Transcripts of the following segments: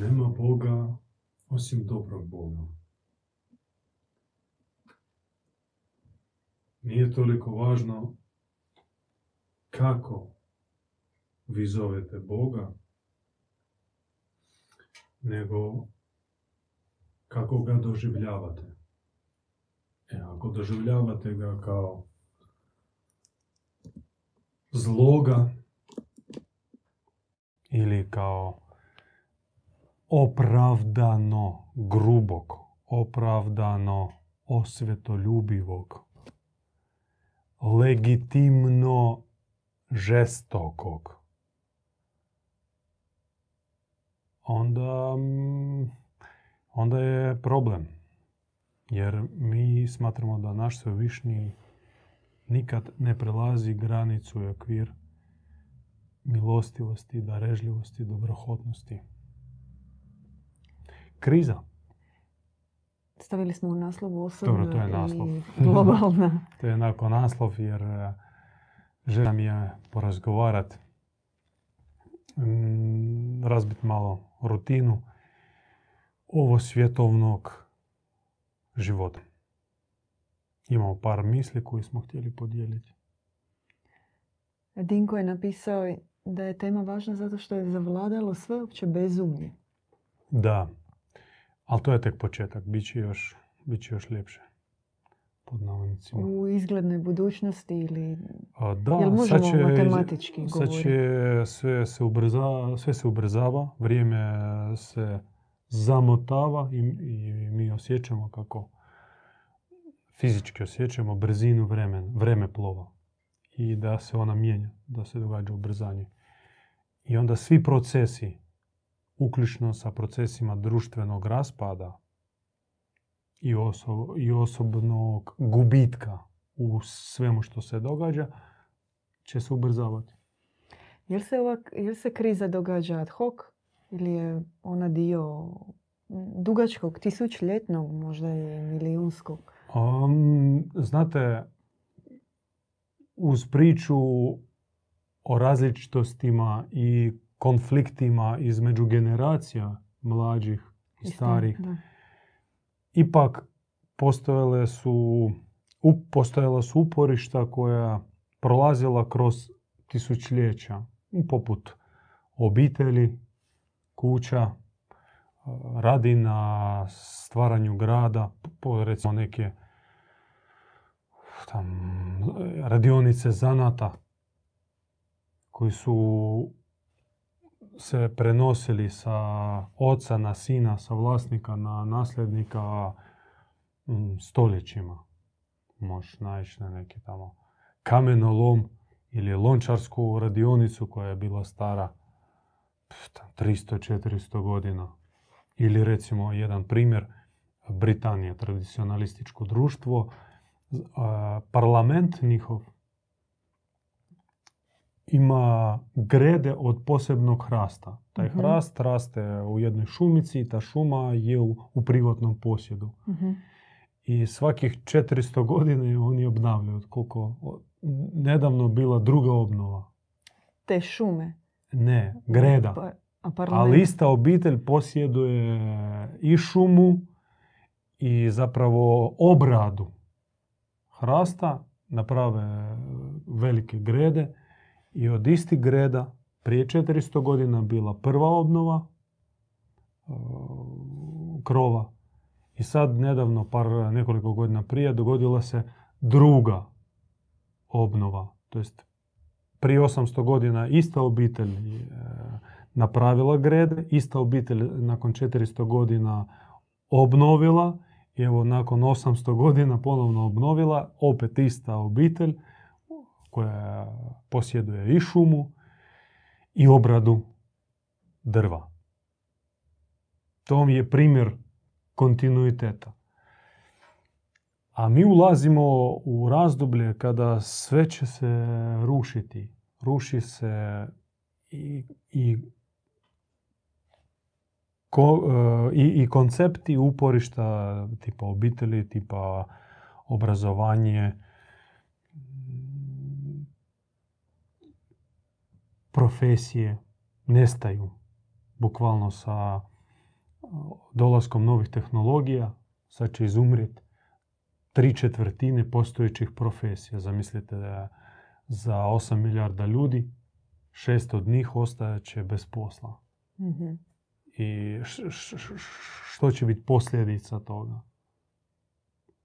Nema Boga osim dobrog Boga. Nije toliko važno kako vi zovete Boga, nego kako ga doživljavate. E, ako doživljavate ga kao zloga ili kao opravdano grubog, opravdano osvetoljubivog, legitimno žestokog, onda, mm, onda je problem. Jer mi smatramo da naš svevišnji nikad ne prelazi granicu i okvir milostivosti, darežljivosti, dobrohotnosti. Kriza. Stavili smo u naslovu osobno Dobro, to je naslov. i globalna. To je onako naslov jer e, želja mi je porazgovarat, mm, razbit malo rutinu ovo svjetovnog života. Imamo par misli koje smo htjeli podijeliti. Dinko je napisao da je tema važna zato što je zavladalo sveopće bezumlje. Da, ali to je tek početak. Biće još, bit će još ljepše. Pod navodnicima. U izglednoj budućnosti ili... A, Da, Jel sad možemo će, matematički sad će sve se, ubrza, sve se ubrzava, vrijeme se zamotava i, i mi osjećamo kako fizički osjećamo brzinu vremen, vreme plova i da se ona mijenja, da se događa ubrzanje. I onda svi procesi, uključno sa procesima društvenog raspada i, oso- i osobnog gubitka u svemu što se događa, će se ubrzavati. Jel se, ova, jel se kriza događa ad hoc ili je ona dio dugačkog, tisućljetnog, možda i milijunskog? Um, znate, uz priču o različitostima i konfliktima između generacija mlađih i Isto, starih, da. ipak postojale su, postojala su uporišta koja prolazila kroz tisućljeća, poput obitelji, kuća, radi na stvaranju grada, recimo neke tam, radionice zanata koji su se prenosili sa oca na sina, sa vlasnika na nasljednika mm, stoljećima. Možeš naći na neki tamo kamenolom ili lončarsku radionicu koja je bila stara pf, tam 300-400 godina. Ili recimo jedan primjer, Britanija, tradicionalističko društvo, parlament njihov ima grede od posebnog hrasta. Taj Mhm. hrast raste u jednoj šumici i ta šuma je u, u privatnom posjedu. Mhm. I svakih 400 godina oni obnavljaju. Koliko nedavno bila druga obnova. Te šume. Ne, greda. Pa, a parlament? Ali ista obitelj posjeduje i šumu i zapravo obradu hrasta, naprave velike grede i od istih greda prije 400 godina bila prva obnova e, krova i sad nedavno, par nekoliko godina prije, dogodila se druga obnova. To jest prije 800 godina ista obitelj je napravila grede, ista obitelj nakon 400 godina obnovila i evo nakon 800 godina ponovno obnovila, opet ista obitelj koja posjeduje i šumu i obradu drva. To vam je primjer kontinuiteta. A mi ulazimo u razdoblje kada sve će se rušiti. Ruši se i, i, ko- e, i, i koncepti uporišta tipa obitelji, tipa obrazovanje, profesije nestaju bukvalno sa dolaskom novih tehnologija, sad će izumrijeti tri četvrtine postojećih profesija. Zamislite da za 8 milijarda ljudi, šest od njih će bez posla. Mhm. I što će biti posljedica toga?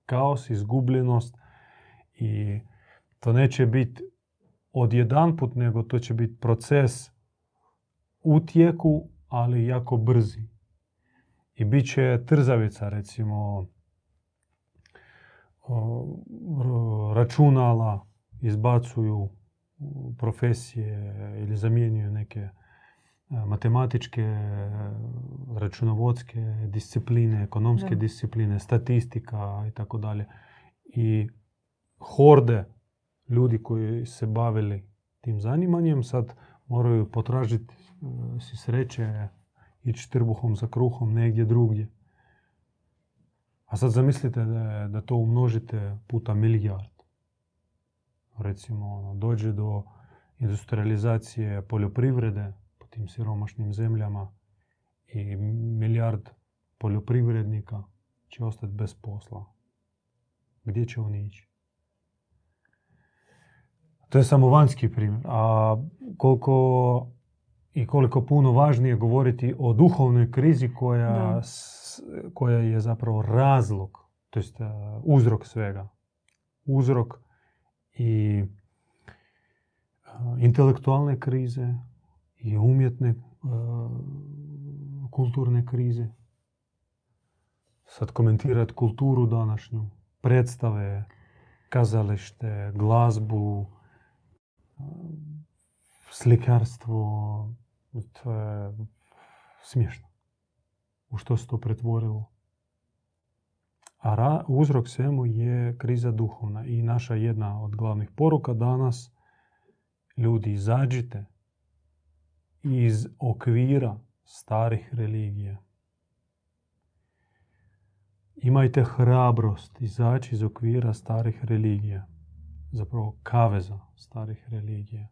Kaos, izgubljenost i to neće biti odjedanput, nego to će biti proces u tijeku, ali jako brzi. I bit će trzavica, recimo, računala izbacuju profesije ili zamjenjuju neke e, matematičke, računovodske discipline, ekonomske discipline, statistika i tako dalje. I horde ljudi koji se bavili tim zanimanjem sad moraju potražiti e, si sreće, ići trbuhom za kruhom negdje drugdje. A sad zamislite da, da to umnožite puta milijard. Recimo, ono, dođe do industrializacije poljoprivrede po tim siromašnim zemljama i milijard poljoprivrednika će ostati bez posla. Gdje će oni ići? To je samo vanjski primjer. A koliko i koliko puno važnije govoriti o duhovnoj krizi koja, koja je zapravo razlog, to jest e, uzrok svega. Uzrok i e, intelektualne krize i umjetne e, kulturne krize. Sad komentirati kulturu današnju, predstave, kazalište, glazbu, slikarstvo, to je smiješno. U što se to pretvorilo? A uzrok svemu je kriza duhovna. I naša jedna od glavnih poruka danas, ljudi izađite iz okvira starih religija. Imajte hrabrost izaći iz okvira starih religija. Zapravo kaveza starih religija.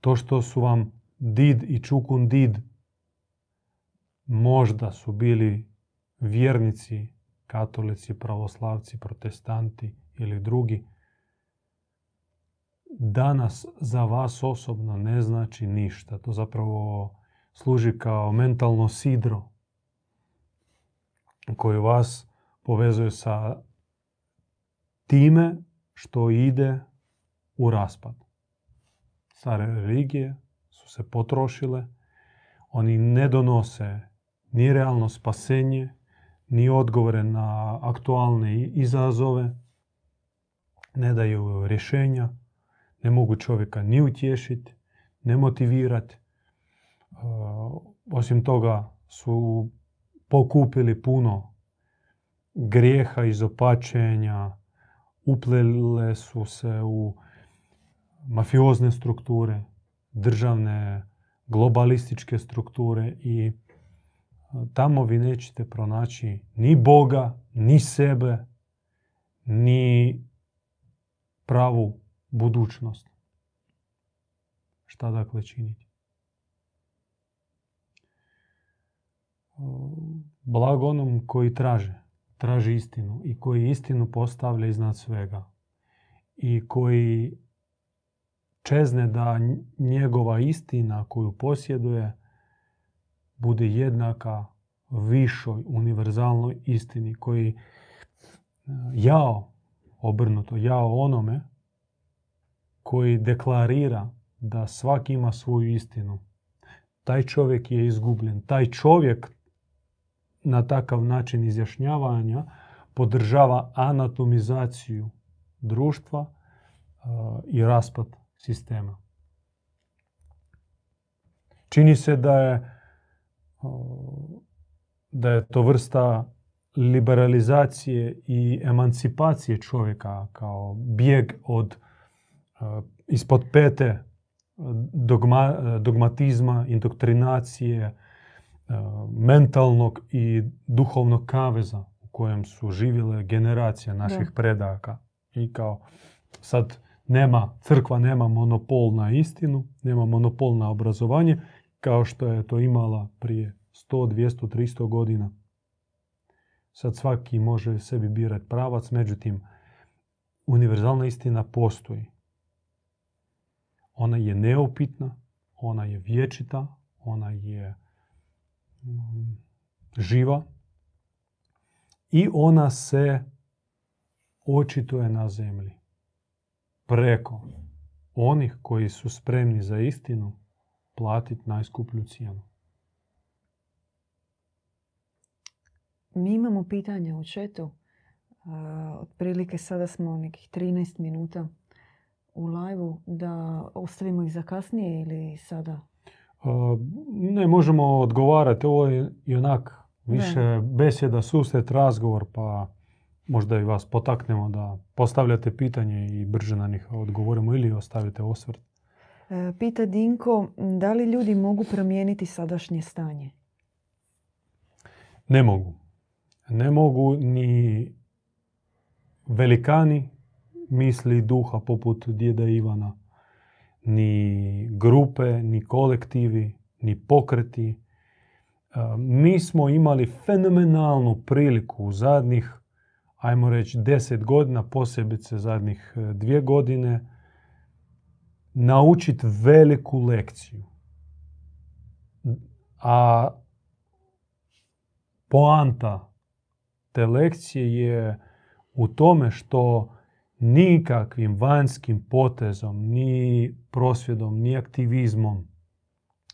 To što su vam did i čukun did možda su bili vjernici, katolici, pravoslavci, protestanti ili drugi, danas za vas osobno ne znači ništa. To zapravo služi kao mentalno sidro koje vas povezuje sa time što ide u raspad. Stare religije su se potrošile, oni ne donose ni realno spasenje, ni odgovore na aktualne izazove, ne daju rješenja, ne mogu čovjeka ni utješiti, ne motivirati. Osim toga su pokupili puno grijeha, izopačenja, uplele su se u mafiozne strukture, državne, globalističke strukture i e, tamo vi nećete pronaći ni Boga, ni sebe, ni pravu budućnost. Šta dakle činiti? Blago onom koji traže, traži istinu i koji istinu postavlja iznad svega i koji čezne da njegova istina koju posjeduje bude jednaka višoj univerzalnoj istini koji e, jao obrnuto, jao onome koji deklarira da svaki ima svoju istinu. Taj čovjek je izgubljen. Taj čovjek na takav način izjašnjavanja podržava anatomizaciju društva e, i raspad sistema. Čini se da je, da je to vrsta liberalizacije i emancipacije čovjeka kao bijeg od ispod pete dogma, dogmatizma, indoktrinacije, mentalnog i duhovnog kaveza u kojem su živjele generacije naših predaka. I kao sad nema, crkva nema monopol na istinu, nema monopol na obrazovanje, kao što je to imala prije 100, 200, 300 godina. Sad svaki može sebi birati pravac, međutim, univerzalna istina postoji. Ona je neupitna, ona je vječita, ona je živa i ona se očituje na zemlji preko onih koji su spremni za istinu platiti najskuplju cijenu. Mi imamo pitanje u četu. Otprilike sada smo nekih 13 minuta u live da ostavimo ih za kasnije ili sada? Ne možemo odgovarati. Ovo je i onak više besjeda, susret, razgovor, pa možda i vas potaknemo da postavljate pitanje i brže na njih odgovorimo ili ostavite osvrt. E, pita Dinko, da li ljudi mogu promijeniti sadašnje stanje? Ne mogu. Ne mogu ni velikani misli duha poput djeda Ivana, ni grupe, ni kolektivi, ni pokreti. E, mi smo imali fenomenalnu priliku u zadnjih ajmo reći, deset godina, posebice zadnjih e, dvije godine, naučiti veliku lekciju. A poanta te lekcije je u tome što nikakvim vanjskim potezom, ni prosvjedom, ni aktivizmom,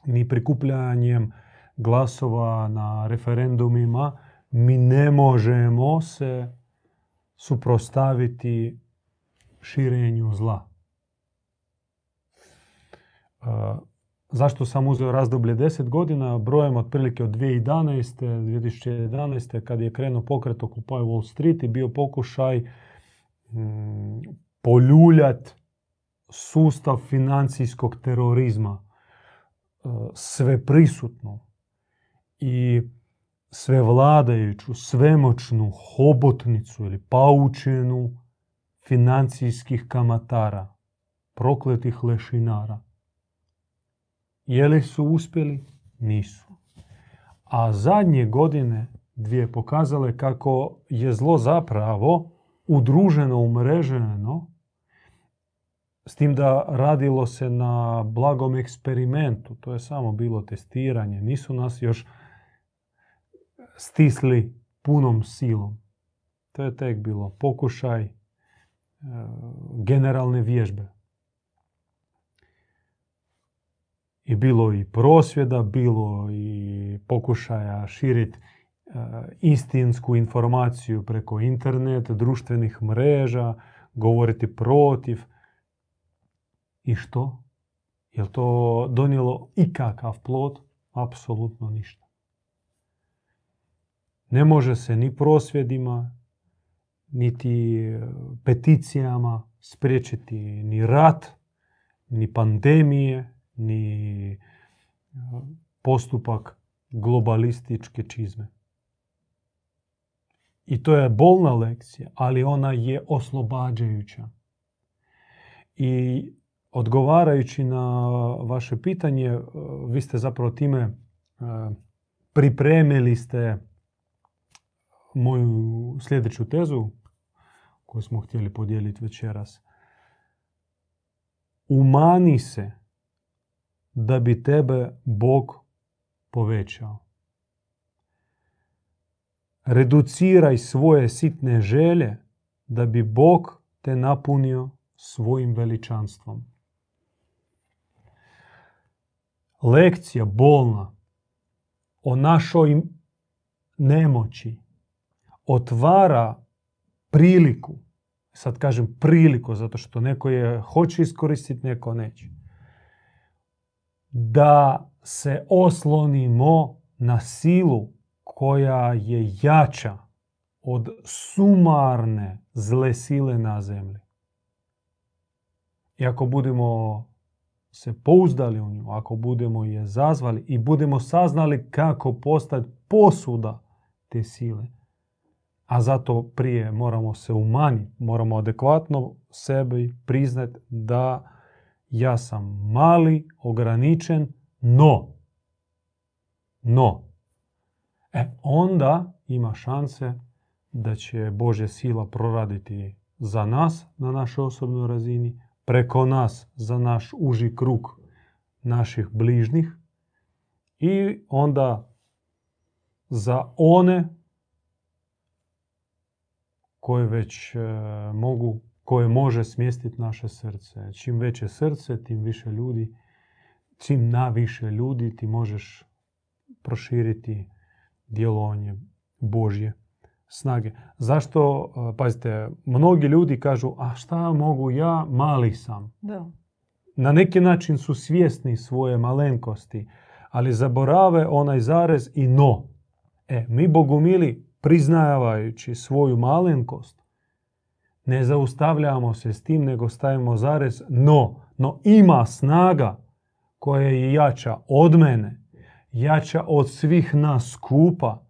ni prikupljanjem glasova na referendumima, mi ne možemo se suprostaviti širenju zla. E, zašto sam uzeo razdoblje 10 godina? Brojem otprilike od 2011. 2011. kad je krenuo pokret Occupy Wall Street i bio pokušaj poljuljat sustav financijskog terorizma e, sve prisutno i sve vladajuću, svemoćnu hobotnicu ili paučenu financijskih kamatara, prokletih lešinara. Je li su uspjeli? Nisu. A zadnje godine dvije pokazale kako je zlo zapravo udruženo, umreženo, s tim da radilo se na blagom eksperimentu. To je samo bilo testiranje. Nisu nas još stisli punom silom. To je tek bilo pokušaj e, generalne vježbe. I bilo i prosvjeda, bilo i pokušaja širiti istinsku informaciju preko interneta, društvenih mreža, govoriti protiv. I što? Je to donijelo ikakav plod? Apsolutno ništa. Ne može se ni prosvjedima, niti e, peticijama spriječiti ni rat, ni pandemije, ni e, postupak globalističke čizme. I to je bolna lekcija, ali ona je oslobađajuća. I odgovarajući na vaše pitanje, e, vi ste zapravo time pripremili ste moju sljedeću tezu koju smo htjeli podijeliti večeras. Umani se da bi tebe Bog povećao. Reduciraj svoje sitne želje da bi Bog te napunio svojim veličanstvom. Lekcija bolna o našoj nemoći, otvara priliku, sad kažem priliku, zato što neko je hoće iskoristiti, neko neće, da se oslonimo na silu koja je jača od sumarne zle sile na zemlji. I ako budemo se pouzdali u nju, ako budemo je zazvali i budemo saznali kako postati posuda te sile, a zato prije moramo se umanjiti, moramo adekvatno sebi priznati da ja sam mali, ograničen, no, no, E, onda ima šanse da će Božja sila proraditi za nas na našoj osobnoj razini, preko nas za naš uži krug naših bližnjih i onda za one koje već e, mogu, koje može smjestiti naše srce. Čim veće srce, tim više ljudi, čim na više ljudi ti možeš proširiti djelovanje Božje snage. Zašto, e, pazite, mnogi ljudi kažu, a šta mogu ja, mali sam. Da. Na neki način su svjesni svoje malenkosti, ali zaborave onaj zarez i no. E, mi bogumili, priznavajući svoju malenkost, ne zaustavljamo se s tim, nego stavimo zarez no. No ima snaga koja je jača od mene, jača od svih nas skupa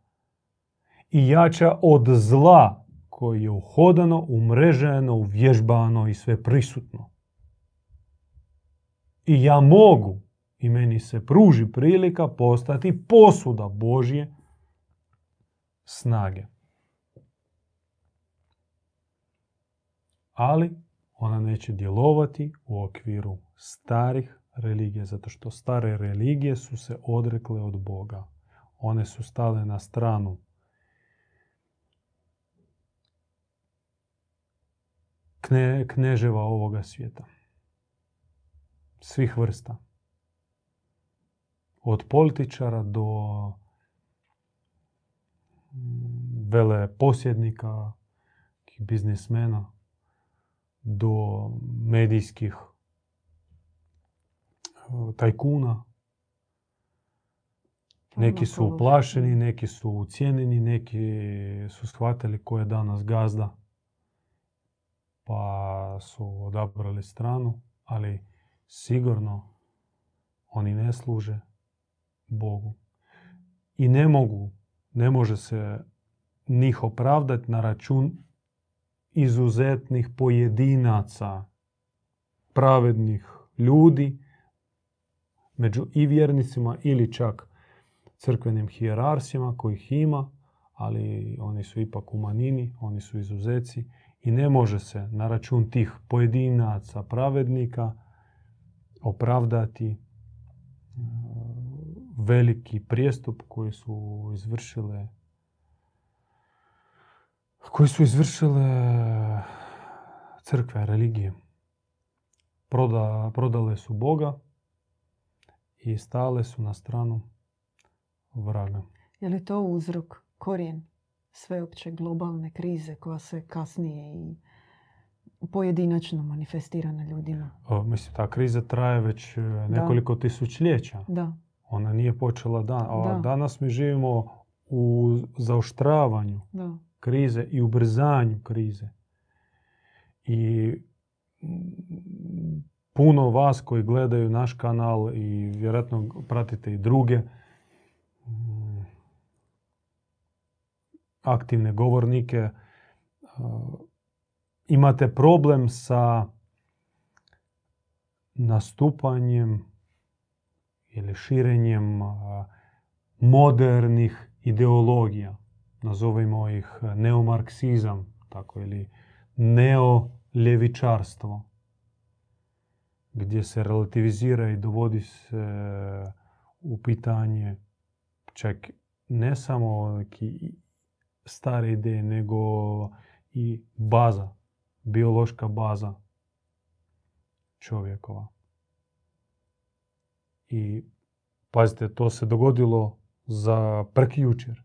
i jača od zla koji je uhodano, umreženo, uvježbano i sve prisutno. I ja mogu i meni se pruži prilika postati posuda Božje snage. Ali ona neće djelovati u okviru starih religija, zato što stare religije su se odrekle od Boga. One su stale na stranu kne, kneževa ovoga svijeta. Svih vrsta. Od političara do mm, vele posjednika, biznismena, do medijskih tajkuna. Neki su uplašeni, neki su ucijenjeni, neki su shvatili ko je danas gazda pa su odabrali stranu, ali sigurno oni ne služe Bogu. I ne mogu, ne može se njih opravdati na račun izuzetnih pojedinaca, pravednih ljudi, među i vjernicima ili čak crkvenim hijerarsima kojih ima, ali oni su ipak u manini, oni su izuzeci i ne može se na račun tih pojedinaca pravednika opravdati e, veliki prijestup koji su izvršile koji su izvršile crkve, religije. Proda, prodale su Boga i stale su na stranu vraga. Je li to uzrok, korijen sveopće globalne krize koja se kasnije i pojedinačno manifestira na ljudima. O, mislim, ta kriza traje već e, nekoliko tisućljeća. Da. Ona nije počela dan. A danas mi živimo u zaoštravanju da. krize i ubrzanju krize. I puno vas koji gledaju naš kanal i vjerojatno pratite i druge, aktivne govornike, imate problem sa nastupanjem ili širenjem modernih ideologija. Nazovimo ih neomarksizam, tako ili neoljevičarstvo, gdje se relativizira i dovodi se u pitanje čak ne samo stare ideje, nego i baza, biološka baza čovjekova. I pazite, to se dogodilo za prek jučer,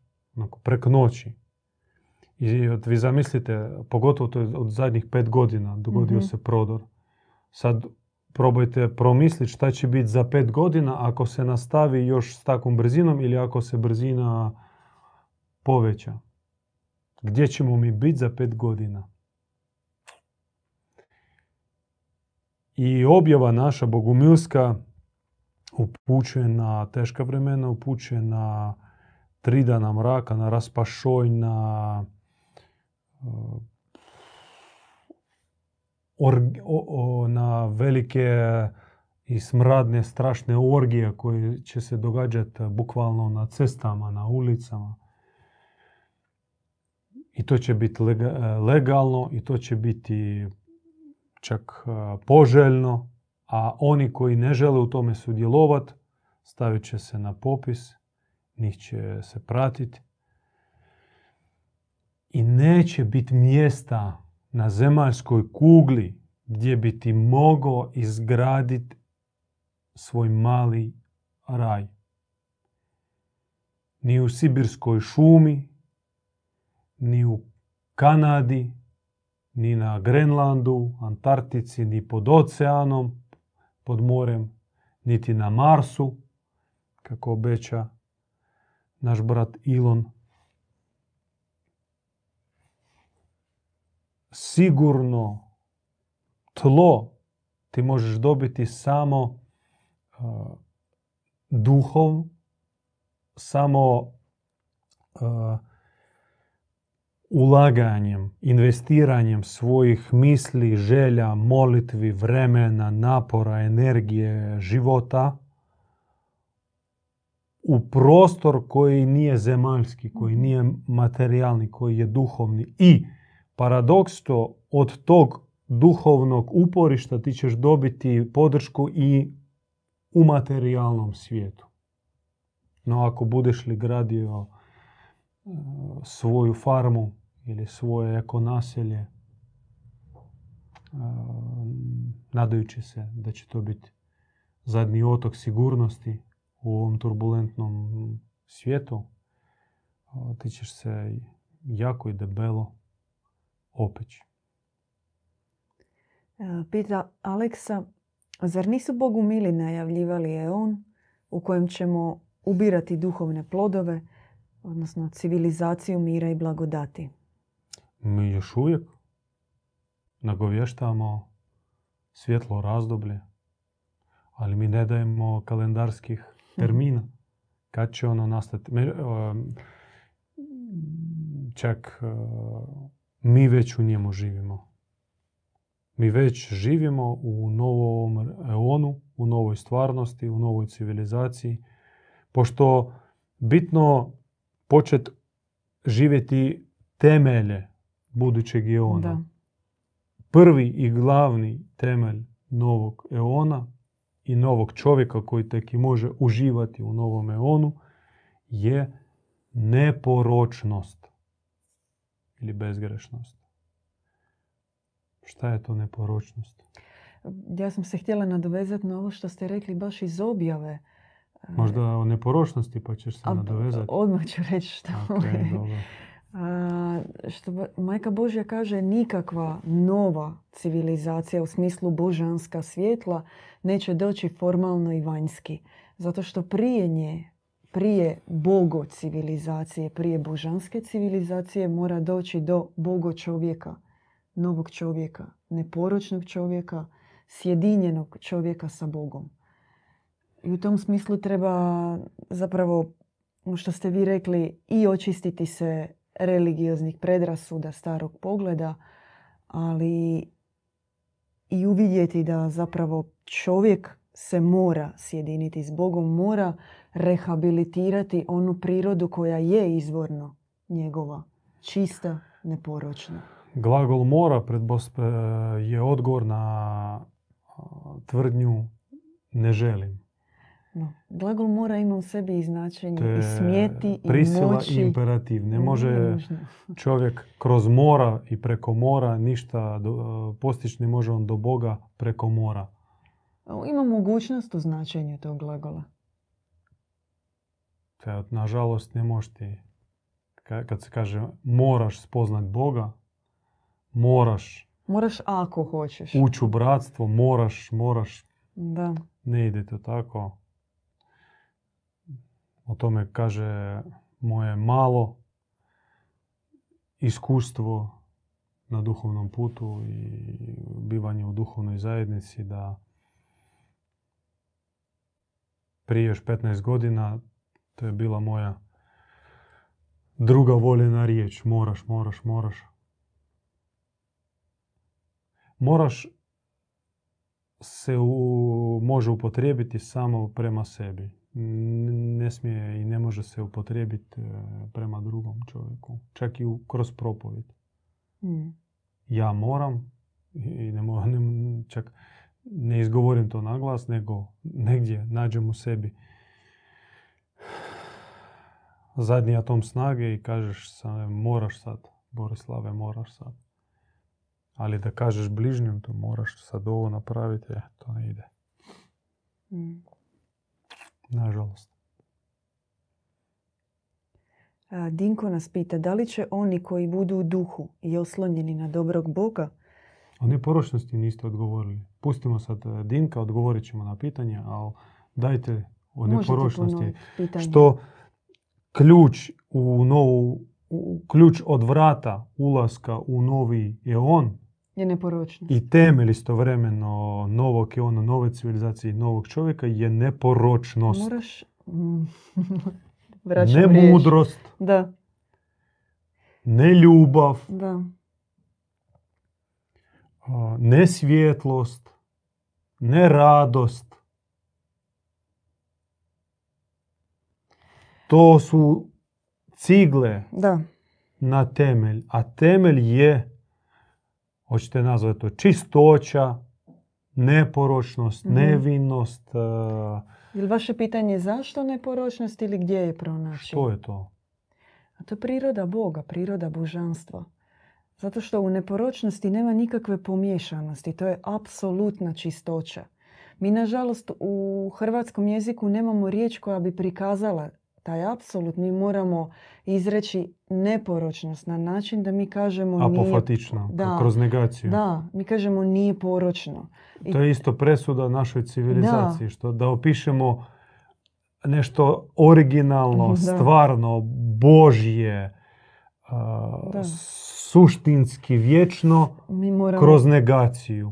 prek noći. I vi zamislite, pogotovo to je od zadnjih pet godina dogodio mhm. se prodor. Sad probajte promisliti šta će biti za pet godina ako se nastavi još s takvom brzinom ili ako se brzina poveća. Gdje ćemo mi biti za pet godina? I objava naša bogumilska upućuje na teška vremena, upućuje na tri dana mraka, na raspašoj, na na velike i smradne, strašne orgije koje će se događati bukvalno na cestama, na ulicama I to će biti legalno i to će biti čak poželjno, a oni koji ne žele u tome sudjelovati, stavit će se na popis, njih će se pratiti. I neće biti mjesta na zemaljskoj kugli gdje bi ti mogao izgraditi svoj mali raj. Ni u Sibirskoj šumi, ni u Kanadi, ni na Grenlandu, Antarktici, ni pod oceanom, pod morem, niti na Marsu, kako obeća naš brat Ilon. Sigurno tlo ti možeš dobiti samo uh, duhom, samo uh, ulaganjem, investiranjem svojih misli, želja, molitvi, vremena, napora, energije, života u prostor koji nije zemaljski, koji nije materijalni, koji je duhovni. I paradoks to od tog duhovnog uporišta ti ćeš dobiti podršku i u materijalnom svijetu. No ako budeš li gradio e, svoju farmu ili svoje eko naselje, e, nadajući se da će to biti zadnji otok sigurnosti u ovom turbulentnom svijetu, ti ćeš se jako i debelo opeći. E, pita Aleksa, zar nisu Bogu mili najavljivali eon u kojem ćemo ubirati duhovne plodove, odnosno civilizaciju mira i blagodati? Mi još uvijek nagovještamo svjetlo razdoblje, ali mi ne dajemo kalendarskih termina. Kad će ono nastati? Čak mi već u njemu živimo. Mi već živimo u novom eonu, u novoj stvarnosti, u novoj civilizaciji. Pošto bitno počet živjeti temelje budućeg eona. Prvi i glavni temelj novog eona i novog čovjeka koji tek i može uživati u novom eonu je neporočnost ili bezgrešnost. Šta je to neporočnost? Ja sam se htjela nadovezati na ovo što ste rekli baš iz objave. Možda o neporočnosti pa ćeš se nadovezati. Odmah ću reći što okay, što Majka Božja kaže nikakva nova civilizacija u smislu božanska svjetla neće doći formalno i vanjski. Zato što prije nje, prije bogo civilizacije, prije božanske civilizacije mora doći do bogo čovjeka, novog čovjeka, neporočnog čovjeka, sjedinjenog čovjeka sa Bogom. I u tom smislu treba zapravo, što ste vi rekli, i očistiti se religioznih predrasuda starog pogleda, ali i uvidjeti da zapravo čovjek se mora sjediniti s Bogom, mora rehabilitirati onu prirodu koja je izvorno njegova, čista, neporočna. Glagol mora je odgovor na tvrdnju ne želim. No. Glagol mora ima u sebi i značenje i smjeti i moći. imperativ. Ne može čovjek kroz mora i preko mora ništa postići ne može on do Boga preko mora. Ima mogućnost u značenju tog glagola. Te, nažalost ne možeš ti. Kad se kaže moraš spoznat Boga, moraš Moraš ako hoćeš. Ući u bratstvo, moraš, moraš. Da. Ne ide to tako. O tome kaže moje malo iskustvo na duhovnom putu i bivanje u duhovnoj zajednici da prije još 15 godina to je bila moja druga voljena riječ. Moraš, moraš, moraš. Moraš se u, može upotrijebiti samo prema sebi ne smije i ne može se upotrijebiti e, prema drugom. čovjeku, čak i u, kroz propovjed. Mm. Ja moram, i ne, mo- ne- čak ne izgovorim to naglas, nego negdje nađem u sebi zadnji atom snage i kažeš sa, moraš sad, Borislave, moraš sad. Ali da kažeš bližnjem, to moraš sad ovo napraviti, e, to ne ide. Mm. Nažalost. Dinko nas pita da li će oni koji budu u duhu i oslonjeni na dobrog Boga, O neporočnosti niste odgovorili. Pustimo sad e, Dinka, odgovorit ćemo na pitanje, ali dajte o neporočnosti. Što ključ u novu, ključ od vrata ulaska u novi eon je neporočnost. i temelj istovremeno novog eona, nove civilizacije i novog čovjeka je neporočnost. Moraš... Mm. Vraćam Ne mudrost, Da, ne ljubav, da. A, ne svjetlost, ne radost. To su cigle Da, na temelj, a temelj je, hoćete nazvati to, čistoća, neporočnost, Mhm. nevinnost. e, je li vaše pitanje zašto neporočnost ili gdje je pronaći? Što je to? A to je priroda Boga, priroda božanstva. Zato što u neporočnosti nema nikakve pomiješanosti. To je apsolutna čistoća. Mi, nažalost, u hrvatskom jeziku nemamo riječ koja bi prikazala taj apsolut. Mi moramo izreći neporočnost na način da mi kažemo nije... Apofatično, Da. kroz negaciju. Da, mi kažemo nije poročno. I- To je isto presuda našoj civilizaciji, što da opišemo nešto originalno, Da. stvarno, božje, a, suštinski, vječno, Mi moramo... kroz negaciju.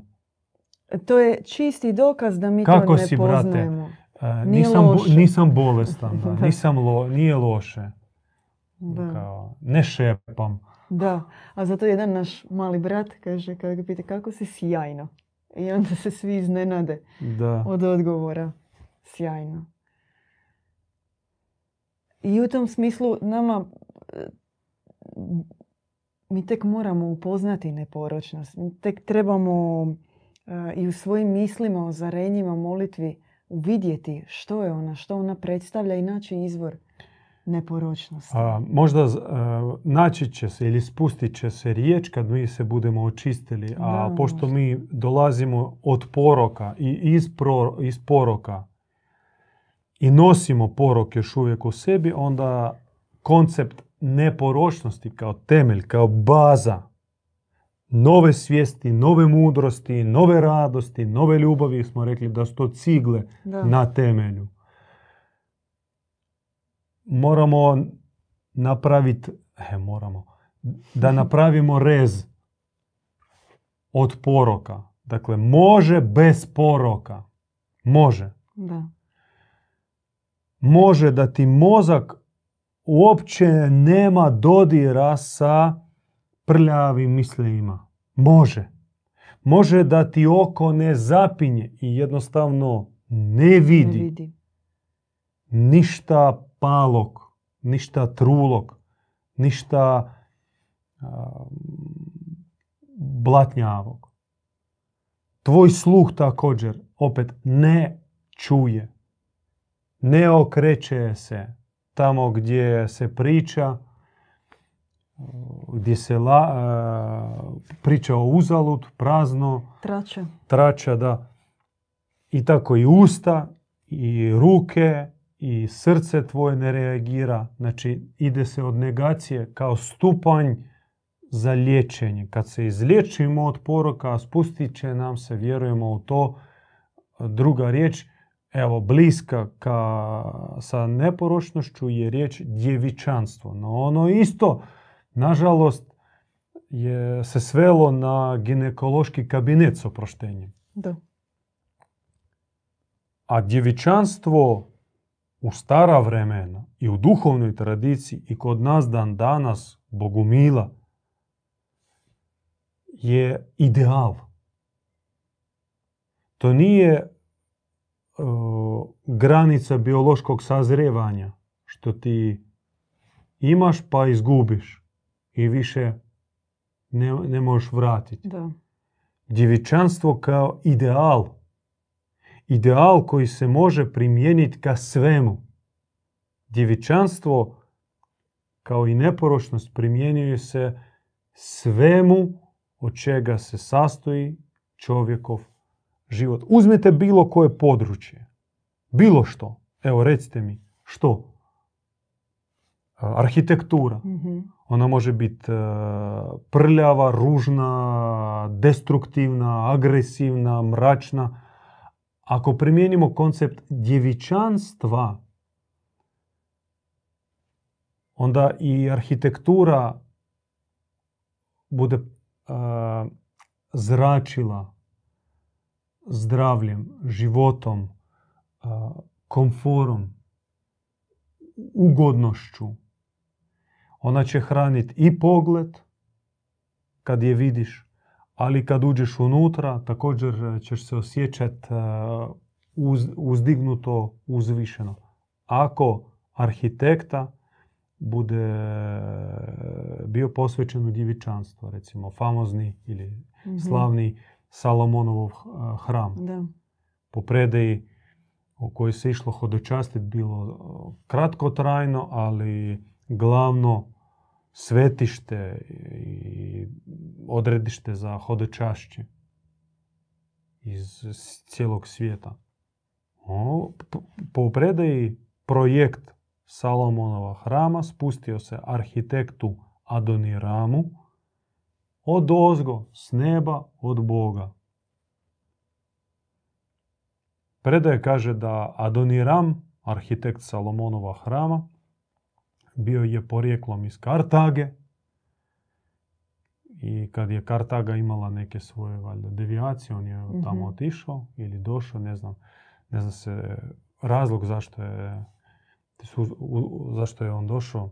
To je čisti dokaz da mi Kako to ne si, brate? poznajemo. A, Nije nisam, loše. nisam bolestan, da, nisam lo, nije loše. Da. Kao, ne šepam. Da, a zato jedan naš mali brat kaže, kada ga pita kako si sjajno. I onda se svi iznenade Da. od odgovora. Sjajno. I u tom smislu nama e, mi tek moramo upoznati neporočnost. Mi tek trebamo e, i u svojim mislima, ozarenjima, molitvi uvidjeti što je ona, što ona predstavlja i naći izvor neporočnosti. A, možda a, naći će se ili spustit će se riječ kad mi se budemo očistili, a Da, pošto možda. mi dolazimo od poroka i iz, pro- iz poroka i nosimo porok još uvijek u sebi, onda koncept neporočnosti kao temelj, kao baza nove svijesti, nove mudrosti, nove radosti, nove ljubavi, smo rekli da su to cigle Da. na temelju. Moramo napraviti, e, moramo, da napravimo rez od poroka. Dakle, može bez poroka. Može. da. Može da ti mozak uopće nema dodira sa prljavim mišljenjima. Može. Može da ti oko ne zapinje i jednostavno ne Ne vidi vidi. ništa palog, ništa trulog, ništa a, blatnjavog. Tvoj sluh također opet ne čuje, ne okreće se tamo gdje se priča, gdje se la, a, priča o uzalud, prazno, Trača. trača da i tako i usta i ruke i srce tvoje ne reagira. Znači ide se od negacije kao stupanj za liječenje. Kad se izliječimo od poroka, spustit će nam se, vjerujemo u to, druga riječ, evo bliska ka, sa neporočnošću je riječ djevičanstvo. No ono isto, nažalost, je se svelo na ginekološki kabinet s oproštenjem. Da. A djevičanstvo u stara vremena i u duhovnoj tradiciji i kod nas dan danas, Bogumila, je ideal. To nije granica biološkog sazrijevanja, što ti imaš pa izgubiš i više ne, ne možeš vratiti. Da. Djevičanstvo kao ideal. Ideal koji se može primijeniti ka svemu. Djevičanstvo kao i neporočnost primjenjuje se svemu od čega se sastoji čovjekov život. Uzmite bilo koje područje. Bilo što. Evo recite mi što? Arhitektura. Mhm. Ona može biti e, prljava, ružna, destruktivna, agresivna, mračna. Ako primijenimo koncept djevičanstva, onda i arhitektura bude e, zračila zdravljem, životom, e, komforom, ugodnošću. Ona će hraniti i pogled kad je vidiš, ali kad uđeš unutra također ćeš se osjećati uz, uzdignuto, uzvišeno. Ako arhitekta bude bio posvećen u djevičanstvo, recimo famozni ili Mhm. slavni Salomonov hram. Da. Po predaji u kojoj se išlo hodočastiti bilo kratkotrajno, ali glavno svetište i odredište za hodočašće iz cijelog svijeta. O, Po predaji projekt Salomonova hrama spustio se arhitektu Adoniramu od ozgo, s neba, od Boga. Predaje kaže da Adoniram, arhitekt Salomonova hrama, bio je porijeklom iz Kartage i kad je Kartaga imala neke svoje valjda devijacije, on je Mhm. tamo otišao ili došao, ne znam, ne znam se razlog zašto je, zašto je on došao,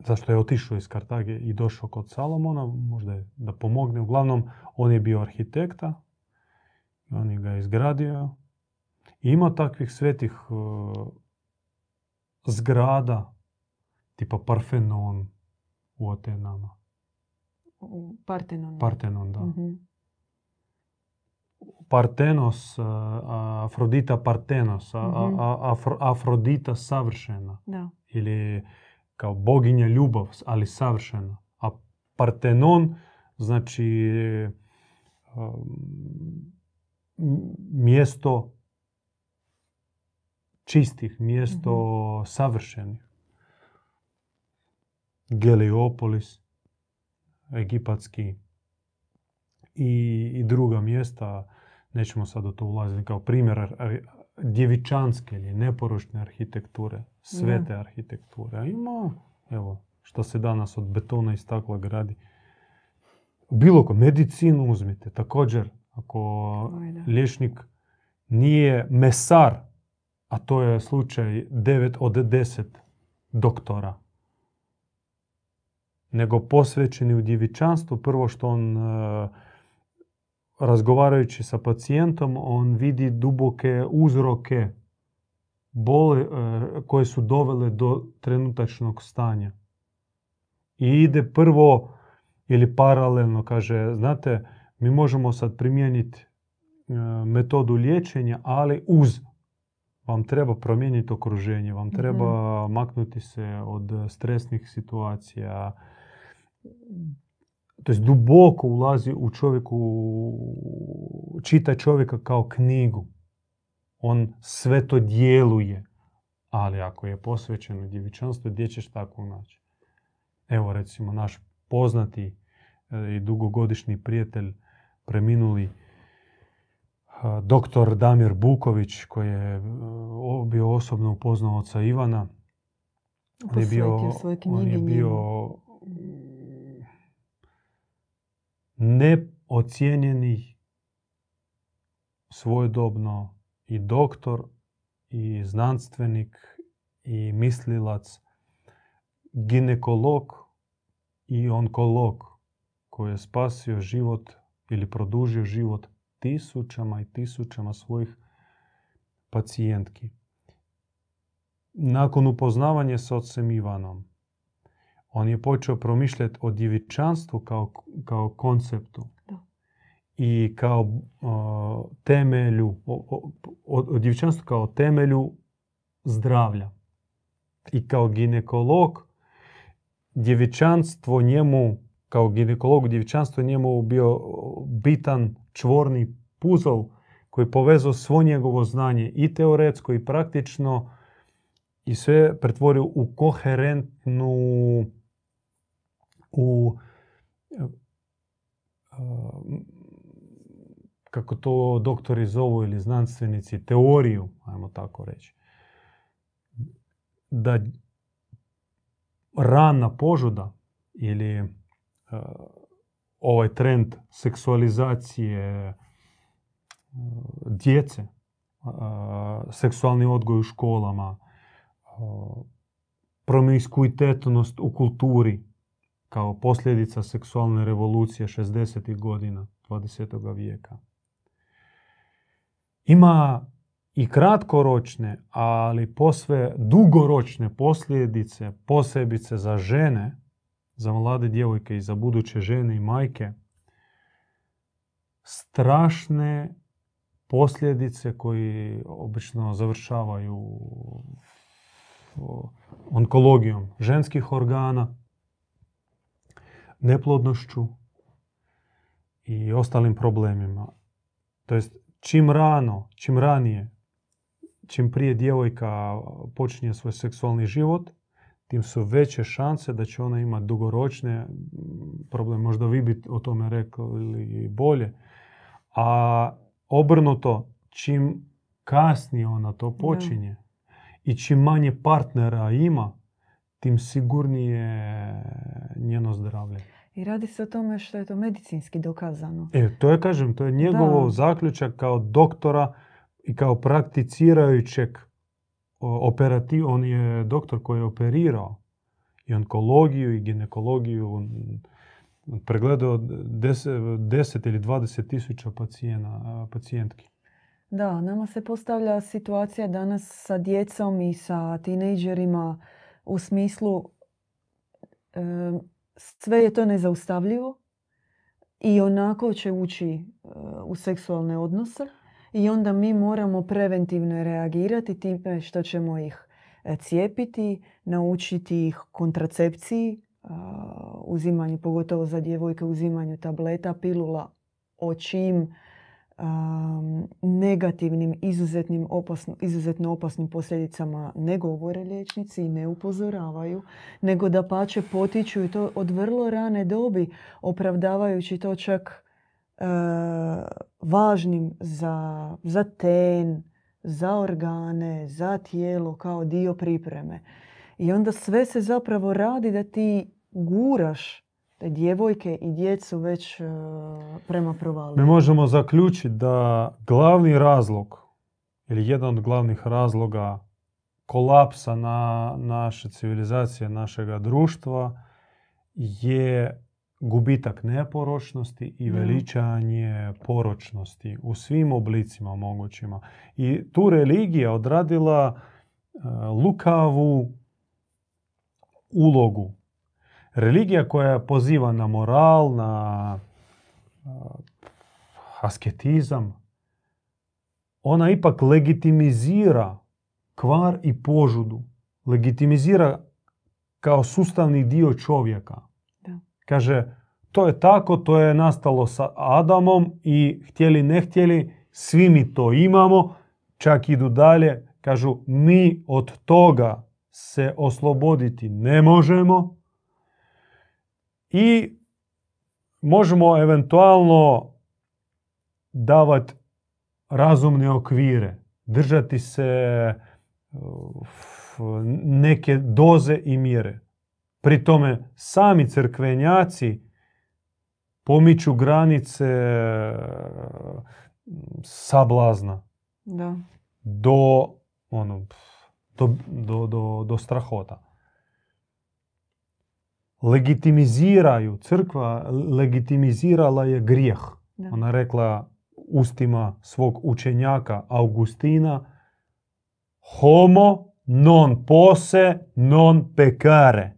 zašto je otišao iz Kartage i došao kod Salomona, možda je da pomogne. Uglavnom, on je bio arhitekta, on je ga izgradio. I ima takvih svetih uh, zgrada, tipa Parfenon u Atenama. U Partenonu. Partenon, da. Mhm. Partenos, uh, Afrodita Partenos, a- a- Mhm. a- Afro- Afrodita savršena. Da. ili kao boginja ljubav, ali savršena. A Partenon znači um, mjesto čistih, mjesto savršenih. Geliopolis, egipatski i, i druga mjesta, nećemo sad u to ulaziti kao primjer djevičanske ili neporočne arhitekture, svete arhitekture. A ima, evo, što se danas od betona i stakla gradi. Bilo ko, medicinu uzmite, također, ako liječnik nije mesar, a to je slučaj 9 od 10 doktora, nego posvećeni u djevičanstvu, prvo što on e, razgovarajući sa pacijentom, on vidi duboke uzroke bole e, koje su dovele do trenutačnog stanja. I ide prvo ili paralelno, kaže, znate, mi možemo sad primijeniti e, metodu liječenja, ali uz vam treba promijeniti okruženje, vam treba maknuti se od stresnih situacija. To jest duboko ulazi u čovjeku, čita čovjeka kao knjigu. On sve to djeluje. Ali ako je posvećeno djevičanstvu, gdje ćeš tako naći? Evo recimo naš poznati e, i dugogodišnji prijatelj, preminuli a, doktor Damir Buković, koji je e, bio osobno upoznao oca Ivana. On je bio, on je bio neocijenjeni svojedobno i doktor i znanstvenik i mislilac, ginekolog i onkolog koji je spasio život ili produžio život tisućama i tisućama svojih pacijentki. nakon upoznavanja s ocem Ivanom, on je počeo promišljati o djevičanstvu kao, kao konceptu Da. i kao o, temelju, o, o, o- o djevičanstvu kao temelju zdravlja. I kao ginekolog, djevičanstvo njemu, kao ginekolog djevičanstvo njemu bio bitan čvorni puzzle koji je povezao svo njegovo znanje i teoretsko i praktično i sve pretvorio u koherentnu u e, kako to doktori zovu ili znanstvenici, teoriju, ajmo tako reći. Da rana požuda ili e, ovaj trend seksualizacije e, djece, seksualni odgoj u školama, promiskuitetnost u kulturi kao posljedica seksualne revolucije 60. godina 20. vijeka. Ima i kratkoročne, ali posve dugoročne posljedice, posebice za žene, za mlade djevojke i za buduće žene i majke, strašne posljedice koji obično završavaju onkologijom ženskih organa, neplodnošću i ostalim problemima. To jest, čim rano, čim ranije, čim prije djevojka počinje svoj seksualni život, tim su veće šanse da će ona imati dugoročne probleme. Možda vi bi o tome rekli bolje. A obrnuto, čim kasnije ona to počinje i čim manje partnera ima, tim sigurnije njeno zdravlje. I radi se o tome što je to medicinski dokazano. E, to je, kažem, to je njegov zaključak kao doktora i kao prakticirajućeg operativ, on je doktor koji je operirao i onkologiju i ginekologiju, on pregledao 10, 10 ili 20 tisuća pacijena, pacijentki. Da, nama se postavlja situacija danas sa djecom i sa tinejdžerima u smislu sve je to nezaustavljivo i onako će ući e, u seksualne odnose i onda mi moramo preventivno reagirati time što ćemo ih e, cijepiti, naučiti ih kontracepciji, uzimanju, pogotovo za djevojke, uzimanju tableta, pilula, o čim negativnim, izuzetnim opasno, izuzetno opasnim posljedicama ne govore liječnici i ne upozoravaju, nego da pače potiču i to od vrlo rane dobi, opravdavajući to čak e, važnim za, za ten, za organe, za tijelo kao dio pripreme. I onda sve se zapravo radi da ti guraš djevojke i djecu već e, prema Mi provaliju. možemo zaključiti da glavni razlog ili jedan od glavnih razloga kolapsa na naše civilizacije, našega društva je gubitak neporočnosti i veličanje poročnosti u svim oblicima mogućima. I tu religija odradila e, lukavu ulogu. Religija koja poziva na moral, na asketizam, ona ipak legitimizira kvar i požudu. Legitimizira kao sustavni dio čovjeka. Da. Kaže, to je tako, to je nastalo sa Adamom i htjeli ne htjeli, svi mi to imamo, čak idu dalje, kažu mi od toga se osloboditi ne možemo i možemo eventualno davati razumne okvire, držati se neke doze i mjere. Pri tome sami crkvenjaci pomiču granice sablazna Da. do, ono, do, do, do, do strahota. Legitimiziraju, crkva legitimizirala je grijeh. Da. Ona rekla ustima svog učenjaka Augustina homo non pose, non pecare.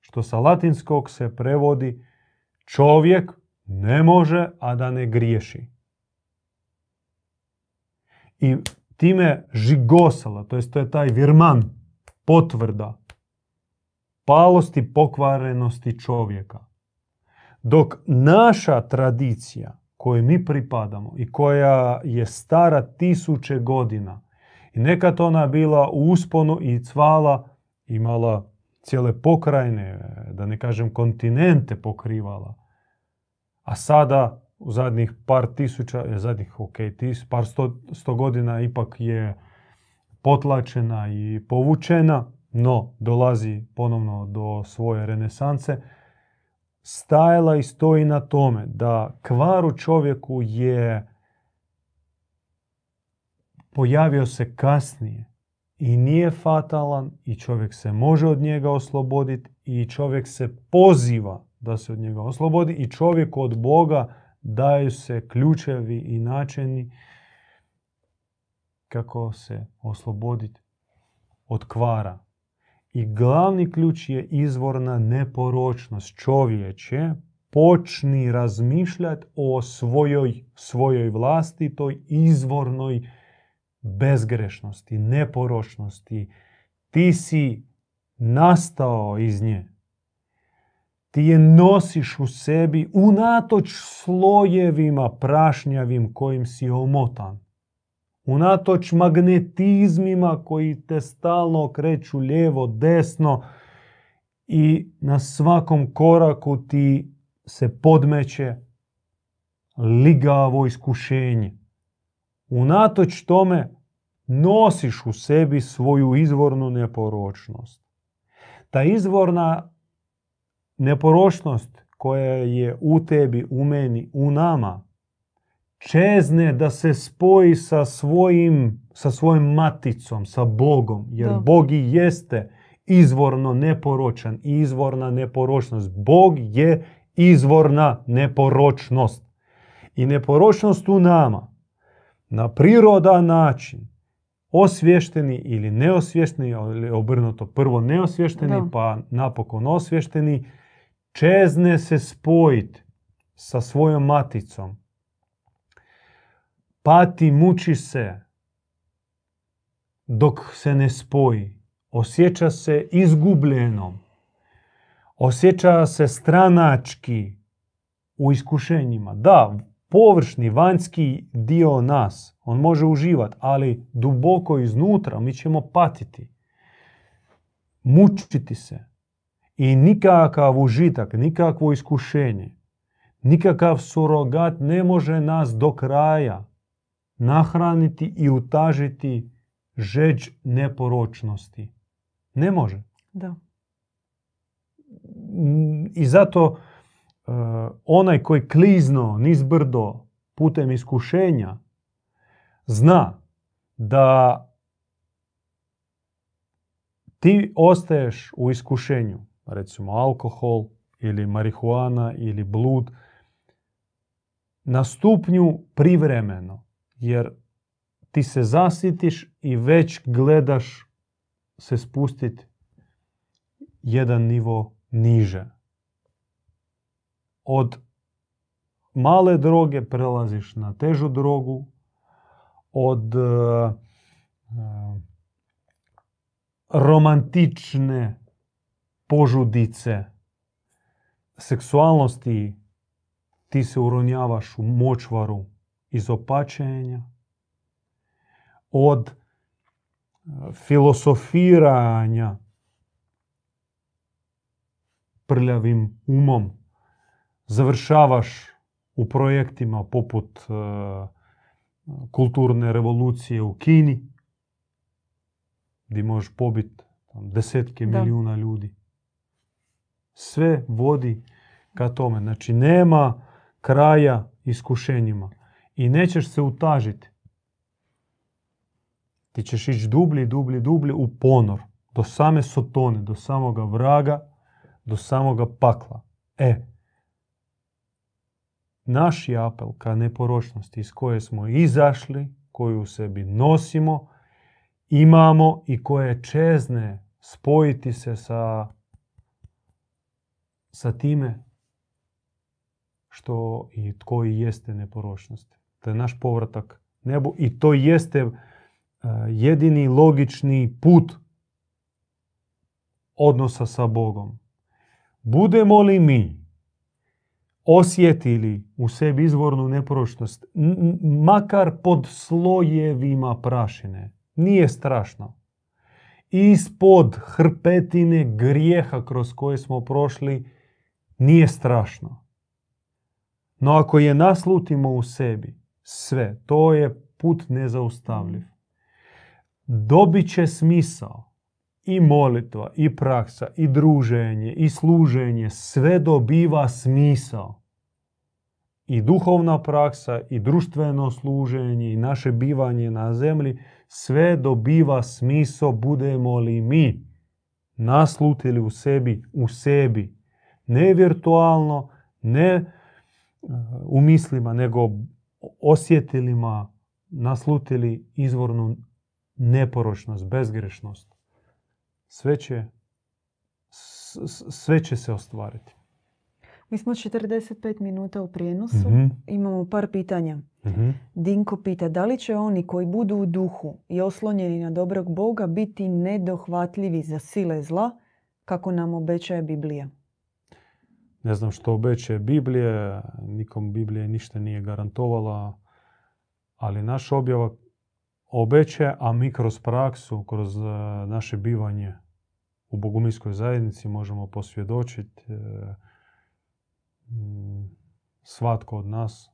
Što sa latinskog se prevodi čovjek ne može, a da ne griješi. I time žigosala, to jest to je taj virman, potvrda palosti pokvarenosti čovjeka. Dok naša tradicija kojoj mi pripadamo i koja je stara tisuće godina i nekad ona bila u usponu i cvala, imala cijele pokrajine, da ne kažem kontinente pokrivala, a sada u zadnjih par tisuća, e, zadnjih ok, tis, par sto, sto godina ipak je potlačena i povučena, no dolazi ponovno do svoje renesance, stajala i stoji na tome da kvar u čovjeku je pojavio se kasnije i nije fatalan i čovjek se može od njega osloboditi i čovjek se poziva da se od njega oslobodi i čovjek od Boga daju se ključevi i načini kako se osloboditi od kvara. I glavni ključ je izvorna neporočnost. Čovječe, počni razmišljati o svojoj, svojoj vlasti, toj izvornoj bezgrešnosti, neporočnosti. Ti si nastao iz nje. Ti je nosiš u sebi unatoč slojevima prašnjavim kojim si omotan. Unatoč magnetizmima koji te stalno okreću lijevo, desno i na svakom koraku ti se podmeće ligavo iskušenje. Unatoč tome nosiš u sebi svoju izvornu neporočnost. Ta izvorna neporočnost koja je u tebi, u meni, u nama, čezne da se spoji sa svojim, sa svojim maticom, sa Bogom, jer Bog i jeste izvorno neporočan, izvorna neporočnost. Bog je izvorna neporočnost. I neporočnost u nama, na prirodan način, osvješteni ili neosvješteni, ili obrnuto prvo neosvješteni, pa napokon osvješteni, čezne se spojiti sa svojom maticom. Pati, muči se dok se ne spoji. Osjeća se izgubljenom. Osjeća se stranački u iskušenjima. Da, površni, vanjski dio nas, on može uživati, ali duboko iznutra mi ćemo patiti. Mučiti se. I nikakav užitak, nikakvo iskušenje, nikakav surogat ne može nas do kraja nahraniti i utažiti žeđ neporočnosti. Ne može. Da. I zato e, onaj koji klizno niz brdo putem iskušenja zna da ti ostaješ u iskušenju recimo alkohol ili marihuana ili blud, na stupnju privremeno, jer ti se zasitiš i već gledaš se spustiti jedan nivo niže. Od male droge prelaziš na težu drogu, od uh, romantične požudice, seksualnosti, ti se uronjavaš u močvaru izopačenja, od e, filosofiranja prljavim umom, završavaš u projektima poput e, kulturne revolucije u Kini, gdje možeš pobiti desetke milijuna ljudi. Sve vodi ka tome. Znači nema kraja iskušenjima i nećeš se utažiti. Ti ćeš ići dublje, dublje, dublje u ponor. Do same sotone, do samoga vraga, do samoga pakla. E, naš je apel ka neporočnosti iz koje smo izašli, koju u sebi nosimo imamo i koje čezne spojiti se sa, sa time što i tko i jeste neporočnost. To je naš povratak nebu i to jeste e, jedini logični put odnosa sa Bogom. Budemo li mi osjetili u sebi izvornu neporočnost, makar pod slojevima prašine, nije strašno. Ispod hrpetine grijeha kroz koje smo prošli, nije strašno. No ako je naslutimo u sebi, sve, to je put nezaustavljiv. Dobit će smisao i molitva, i praksa, i druženje, i služenje, sve dobiva smisao. I duhovna praksa, i društveno služenje, i naše bivanje na zemlji, sve dobiva smisao budemo li mi naslutili u sebi, u sebi. Ne virtualno, ne u mislima, nego osjetilima naslutili izvornu neporočnost, bezgrešnost. Sve će, sve će se ostvariti. Mi smo 45 minuta u prijenosu. mm Imamo par pitanja. mm Dinko pita da li će oni koji budu u duhu i oslonjeni na dobrog Boga biti nedohvatljivi za sile zla kako nam obećaje Biblija? Ne znam što obećaje Biblije, nikom Biblije ništa nije garantovala, ali naš objava obećaje, a mi kroz praksu, kroz e, naše bivanje u bogumilskoj zajednici možemo posvjedočiti e, svatko od nas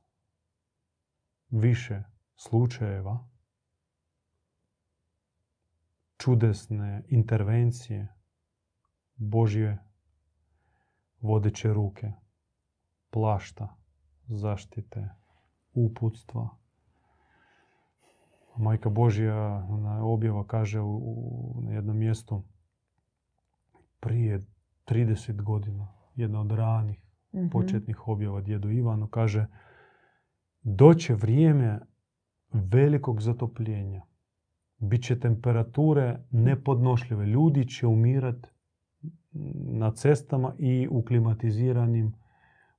više slučajeva čudesne intervencije Božje vodeće ruke, plašta, zaštite, uputstva. Majka Božja na objava kaže u, na jednom mjestu prije 30 godina, jedna od ranih mm početnih objava djedu Ivanu, kaže doće vrijeme velikog zatopljenja. Biće temperature nepodnošljive. Ljudi će umirati na cestama i u klimatiziranim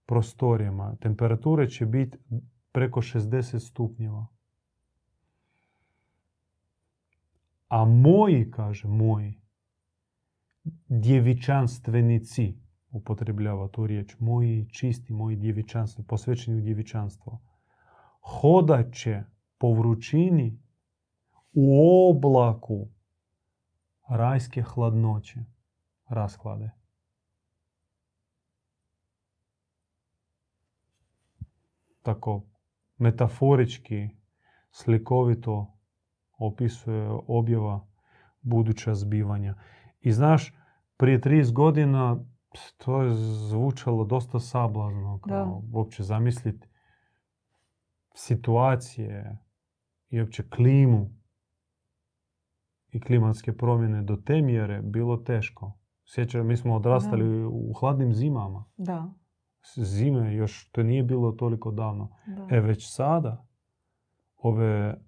prostorijama. Temperature će biti preko 60 stupnjeva. A moji, kaže, moji djevičanstvenici, upotrebljava tu riječ, moji čisti, moji djevičanstvi, posvećeni u djevičanstvo, hodat će po vrućini u oblaku rajske hladnoće rasklade. Tako metaforički, slikovito opisuje objava buduća zbivanja. I znaš, prije 30 godina to je zvučalo dosta sablažno, kao uopće zamisliti situacije i uopće klimu i klimatske promjene do te mjere bilo teško. Sjećam, mi smo odrastali u hladnim zimama. Da. Zime još, to nije bilo toliko davno. E već sada ove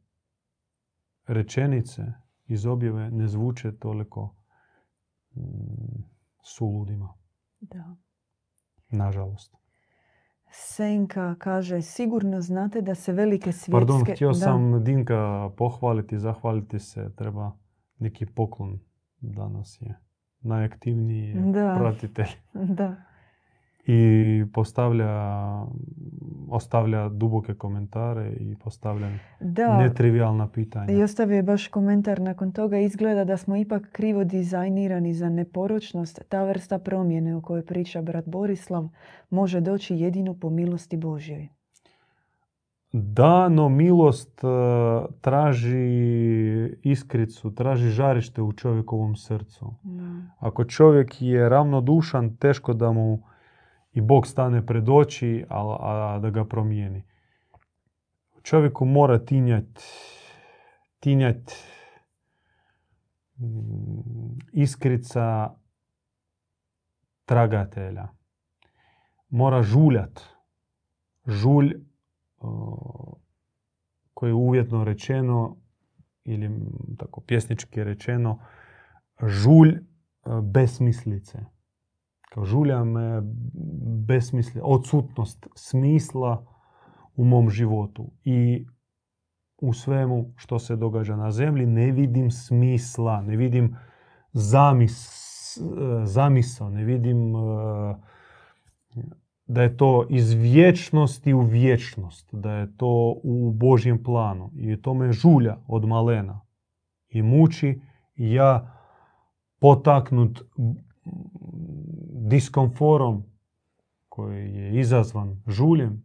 rečenice iz objave ne zvuče toliko mm, suludima. Da. Nažalost. Senka kaže, sigurno znate da se velike svjetske... Pardon, htio sam Dinka pohvaliti, zahvaliti se. Treba neki poklon danas je najaktivniji da. pratitelj. Da. I postavlja, ostavlja duboke komentare i postavlja da. netrivialna pitanja. I ostavio je baš komentar nakon toga. Izgleda da smo ipak krivo dizajnirani za neporočnost. Ta vrsta promjene o kojoj priča brat Borislav može doći jedino po milosti Božjoj. Da, no milost e, traži iskricu, traži žarište u čovjekovom srcu. Ako čovjek je ravnodušan, teško da mu i Bog stane pred oči, a, a da ga promijeni. Čovjeku mora tinjat, tinjat mm, iskrica tragatelja. Mora žuljat. Žulj koji je uvjetno rečeno ili tako pjesnički rečeno, žulj e, besmislice. Kao žulja me besmislice, odsutnost smisla u mom životu. I u svemu što se događa na zemlji ne vidim smisla, ne vidim zamis, zamisao, ne vidim da je to iz vječnosti u vječnost, da je to u Božjem planu. I to me žulja od malena i muči i ja potaknut diskomforom koji je izazvan žuljem,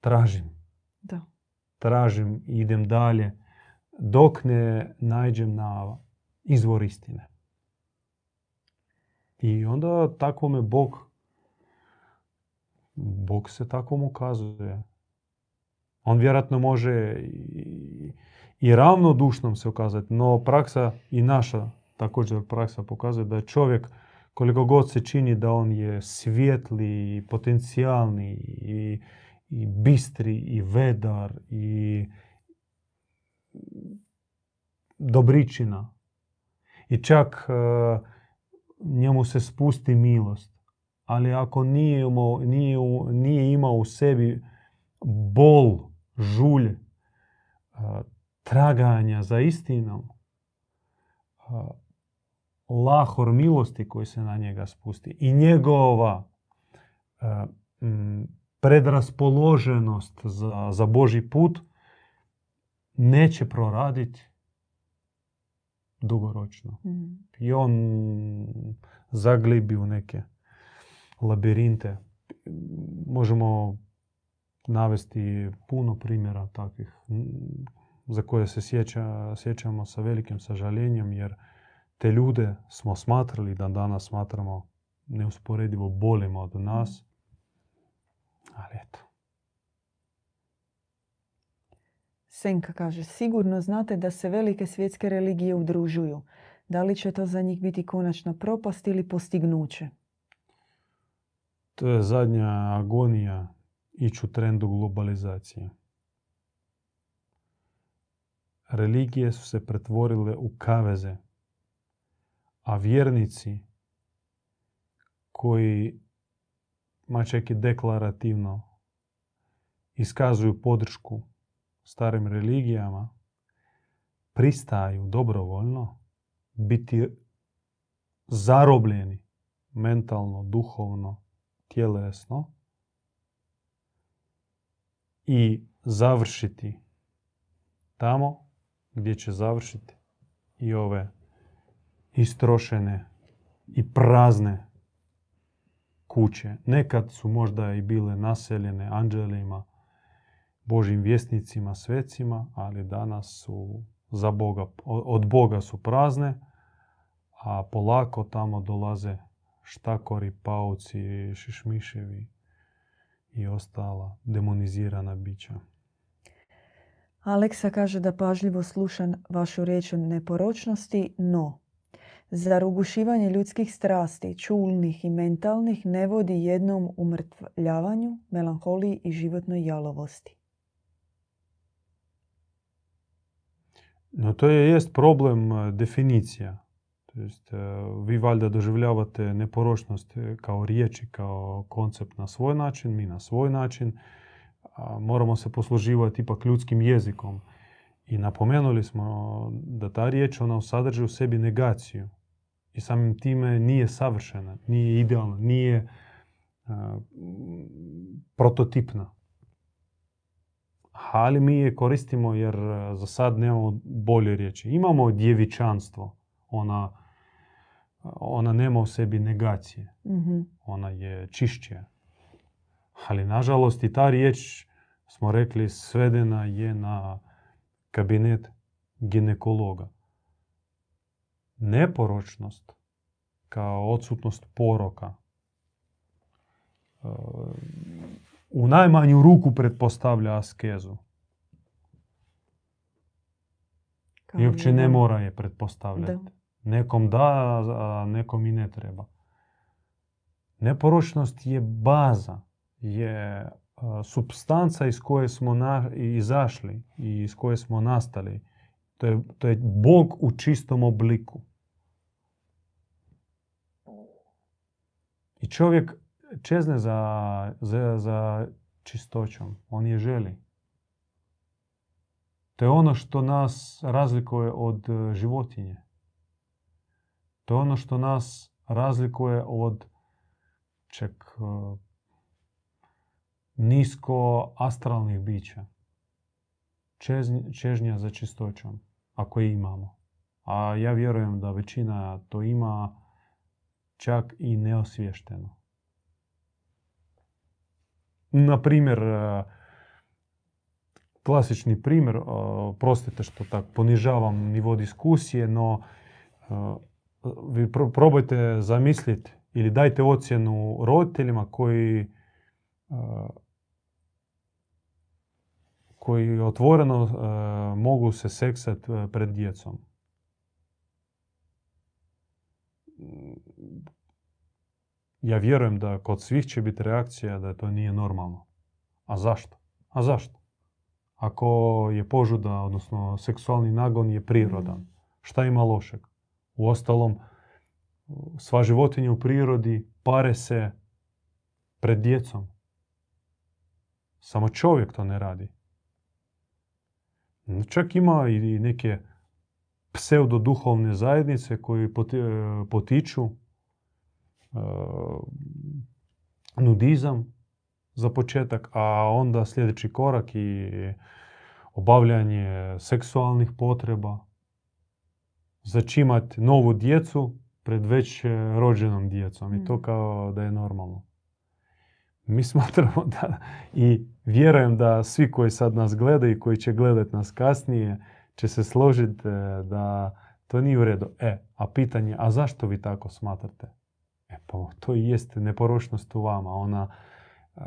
tražim. Da. Tražim i idem dalje dok ne nađem na izvor istine. I onda tako me Bog Bog se takvom ukazuje. On vjerojatno može i, i ravnodušnom se ukazati, no praksa i naša također praksa pokazuje da je čovjek koliko god se čini da on je svjetli, i potencijalni i, i bistri i vedar i dobričina. I čak uh, njemu se spusti milost ali ako nije imao, nije, nije imao u sebi bol, žulj, traganja za istinom, lahor milosti koji se na njega spusti i njegova predraspoloženost za, za Boži put neće proraditi dugoročno. Mm. I on zaglibi u neke labirinte. Možemo navesti puno primjera takvih za koje se sjeća, sjećamo sa velikim sažaljenjem jer te ljude smo smatrali da danas smatramo neusporedivo bolima od nas. Ali eto. Senka kaže, sigurno znate da se velike svjetske religije udružuju. Da li će to za njih biti konačna propast ili postignuće? To je zadnja agonija ići u trendu globalizacije. Religije su se pretvorile u kaveze, a vjernici koji, ma čak i deklarativno, iskazuju podršku starim religijama, pristaju dobrovoljno biti zarobljeni mentalno, duhovno, tjelesno i završiti tamo gdje će završiti i ove istrošene i prazne kuće. Nekad su možda i bile naseljene anđelima, Božim vjesnicima, svecima, ali danas su za Boga, od Boga su prazne, a polako tamo dolaze štakori, pauci, šišmiševi i ostala demonizirana bića. Aleksa kaže da pažljivo sluša vašu riječ o neporočnosti, no za ugušivanje ljudskih strasti, čulnih i mentalnih, ne vodi jednom umrtvljavanju, melanholiji i životnoj jalovosti. No to je jest problem eh, definicija. To vi valjda doživljavate neporočnost kao riječi, kao koncept na svoj način, mi na svoj način. moramo se posluživati ipak ljudskim jezikom. I napomenuli smo da ta riječ ona sadrži u sebi negaciju. I samim time nije savršena, nije idealna, nije prototipna. Ali mi je koristimo jer za sad nemamo bolje riječi. Imamo djevičanstvo, ona ona nema u sebi negacije. mm Ona je čišća. Ali nažalost i ta riječ, smo rekli, svedena je na kabinet ginekologa. Neporočnost kao odsutnost poroka u najmanju ruku pretpostavlja askezu. I uopće ne mora je pretpostavljati. Nekom da, a nekom i ne treba. Neporočnost je baza, je substanca iz koje smo izašli i iz koje smo nastali. To je, to je Bog u čistom obliku. I čovjek čezne za, za, za čistoćom. On je želi. To je ono što nas razlikuje od životinje. To je ono što nas razlikuje od ček, e, nisko astralnih bića. Čežnja za čistoćom, ako je imamo. A ja vjerujem da većina to ima čak i neosvješteno. Na primjer, e, klasični primjer, e, prostite što tak ponižavam nivo diskusije, no vi probajte zamisliti ili dajte ocjenu roditeljima koji koji otvoreno mogu se seksati pred djecom. Ja vjerujem da kod svih će biti reakcija da to nije normalno. A zašto? A zašto? Ako je požuda, odnosno seksualni nagon je prirodan, šta ima lošeg? U ostalom, sva životinja u prirodi pare se pred djecom. Samo čovjek to ne radi. Čak ima i neke pseudoduhovne zajednice koji potiču e, nudizam za početak, a onda sljedeći korak i obavljanje seksualnih potreba, začimati novu djecu pred već rođenom djecom i to mm. kao da je normalno. Mi smatramo da i vjerujem da svi koji sad nas gledaju i koji će gledati nas kasnije će se složiti e, da to nije u redu. E, a pitanje, a zašto vi tako smatrate? E, pa to i jeste neporočnost u vama. Ona uh,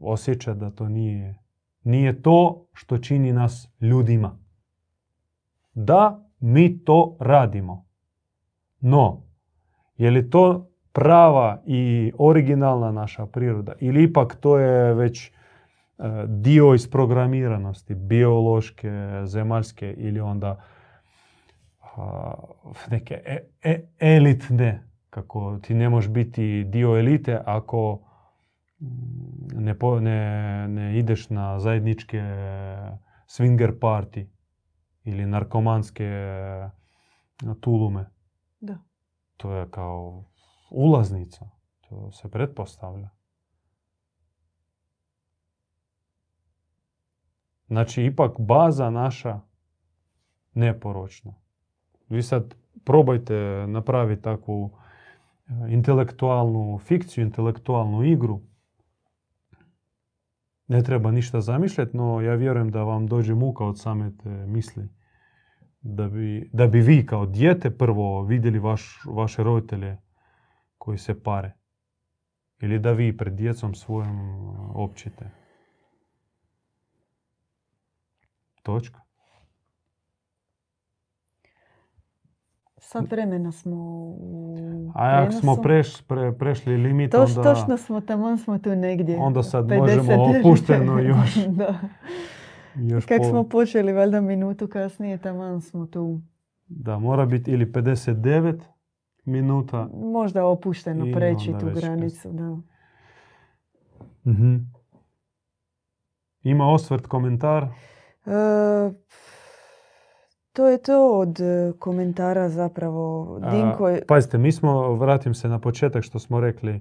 osjeća da to nije, nije to što čini nas ljudima. Da, mi to radimo. No, je li to prava i originalna naša priroda ili ipak to je već E, dio isprogramiranosti, biološke, zemaljske ili onda neke e, e, elitne, kako ti ne možeš biti dio elite ako ne, ne, ne ideš na zajedničke swinger party ili narkomanske tulume. Da. To je kao ulaznica. To se pretpostavlja. Znači, ipak baza naša neporočna. Vi sad probajte napraviti takvu e, intelektualnu fikciju, intelektualnu igru. Ne treba ništa zamišljati, no ja vjerujem da vam dođe muka od same te misli. Da bi, da bi vi kao dijete prvo vidjeli vaš, vaše roditelje koji se pare. Ili da vi pred djecom svojom općite. Točka. Sad vremena smo u A ako smo preš, prešli limit, Toš, onda... Točno smo, tamo smo tu negdje. Onda sad možemo opušteno još. da. Još Kako smo počeli, valjda minutu kasnije, tamo smo tu. Da, mora biti ili 59 minuta. Možda opušteno preći tu granicu, da. uh Ima osvrt, komentar? E, to je to od e, komentara zapravo. Dinko je... Pazite, mi smo, vratim se na početak što smo rekli, e,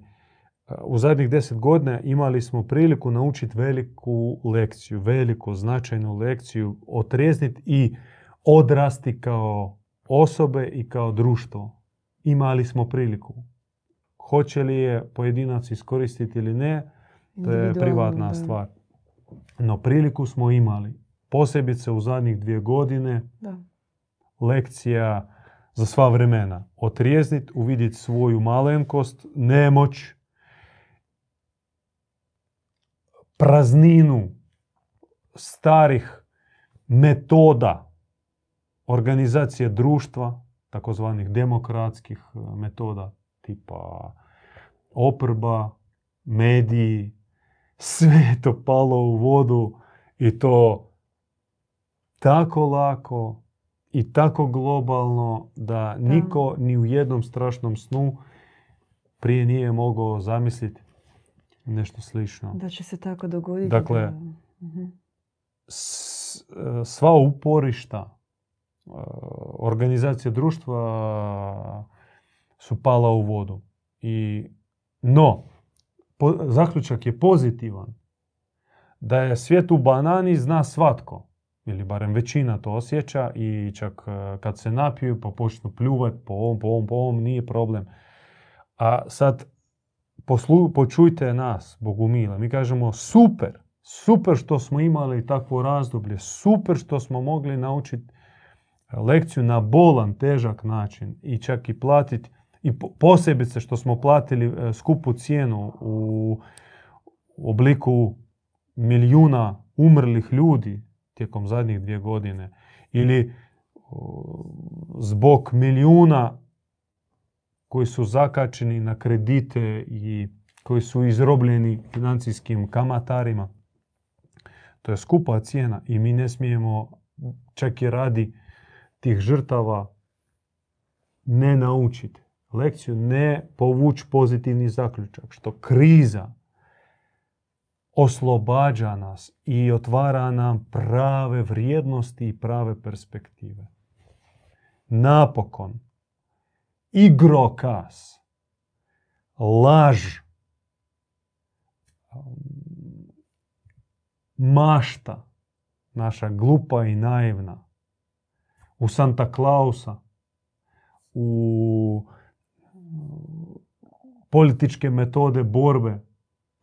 u zadnjih deset godina imali smo priliku naučiti veliku lekciju, veliku značajnu lekciju, otrijezniti i odrasti kao osobe i kao društvo. Imali smo priliku. Hoće li je pojedinac iskoristiti ili ne, to je privatna stvar. No priliku smo imali posebice u zadnjih dvije godine, da. Lekcija za sva vremena. Otrijeznit, uvidjeti svoju malenkost, nemoć, prazninu starih metoda organizacije društva, takozvanih demokratskih e, metoda tipa oprba, mediji, Sve to palo u vodu i to tako lako i tako globalno da niko ni u jednom strašnom snu prije nije mogao zamisliti nešto slično. Da će se tako dogoditi. Dakle, da- Mhm. s- e, sva uporišta e, organizacije društva su pala u vodu. I, no, po- zaključak je pozitivan. Da je svijet u banani zna svatko. Ili barem većina to osjeća i čak e, kad se napiju pa počnu pljuvat po ovom, po ovom, po ovom, nije problem. A sad poslu, počujte nas, Bogumila. Mi kažemo super, super što smo imali takvo razdoblje, super što smo mogli naučiti lekciju na bolan, težak način i čak i platiti i po- posebice što smo platili e, skupu cijenu u obliku milijuna umrlih ljudi tijekom zadnjih dvije godine ili zbog milijuna koji su zakačeni na kredite i koji su izrobljeni financijskim kamatarima. To je skupa cijena i mi ne smijemo čak i radi tih žrtava ne naučiti lekciju, ne povući pozitivni zaključak, što kriza oslobađa nas i otvara nam prave vrijednosti i prave perspektive. Napokon, igrokaz, laž, um, mašta, naša glupa i naivna, u Santa Clausa, u političke metode borbe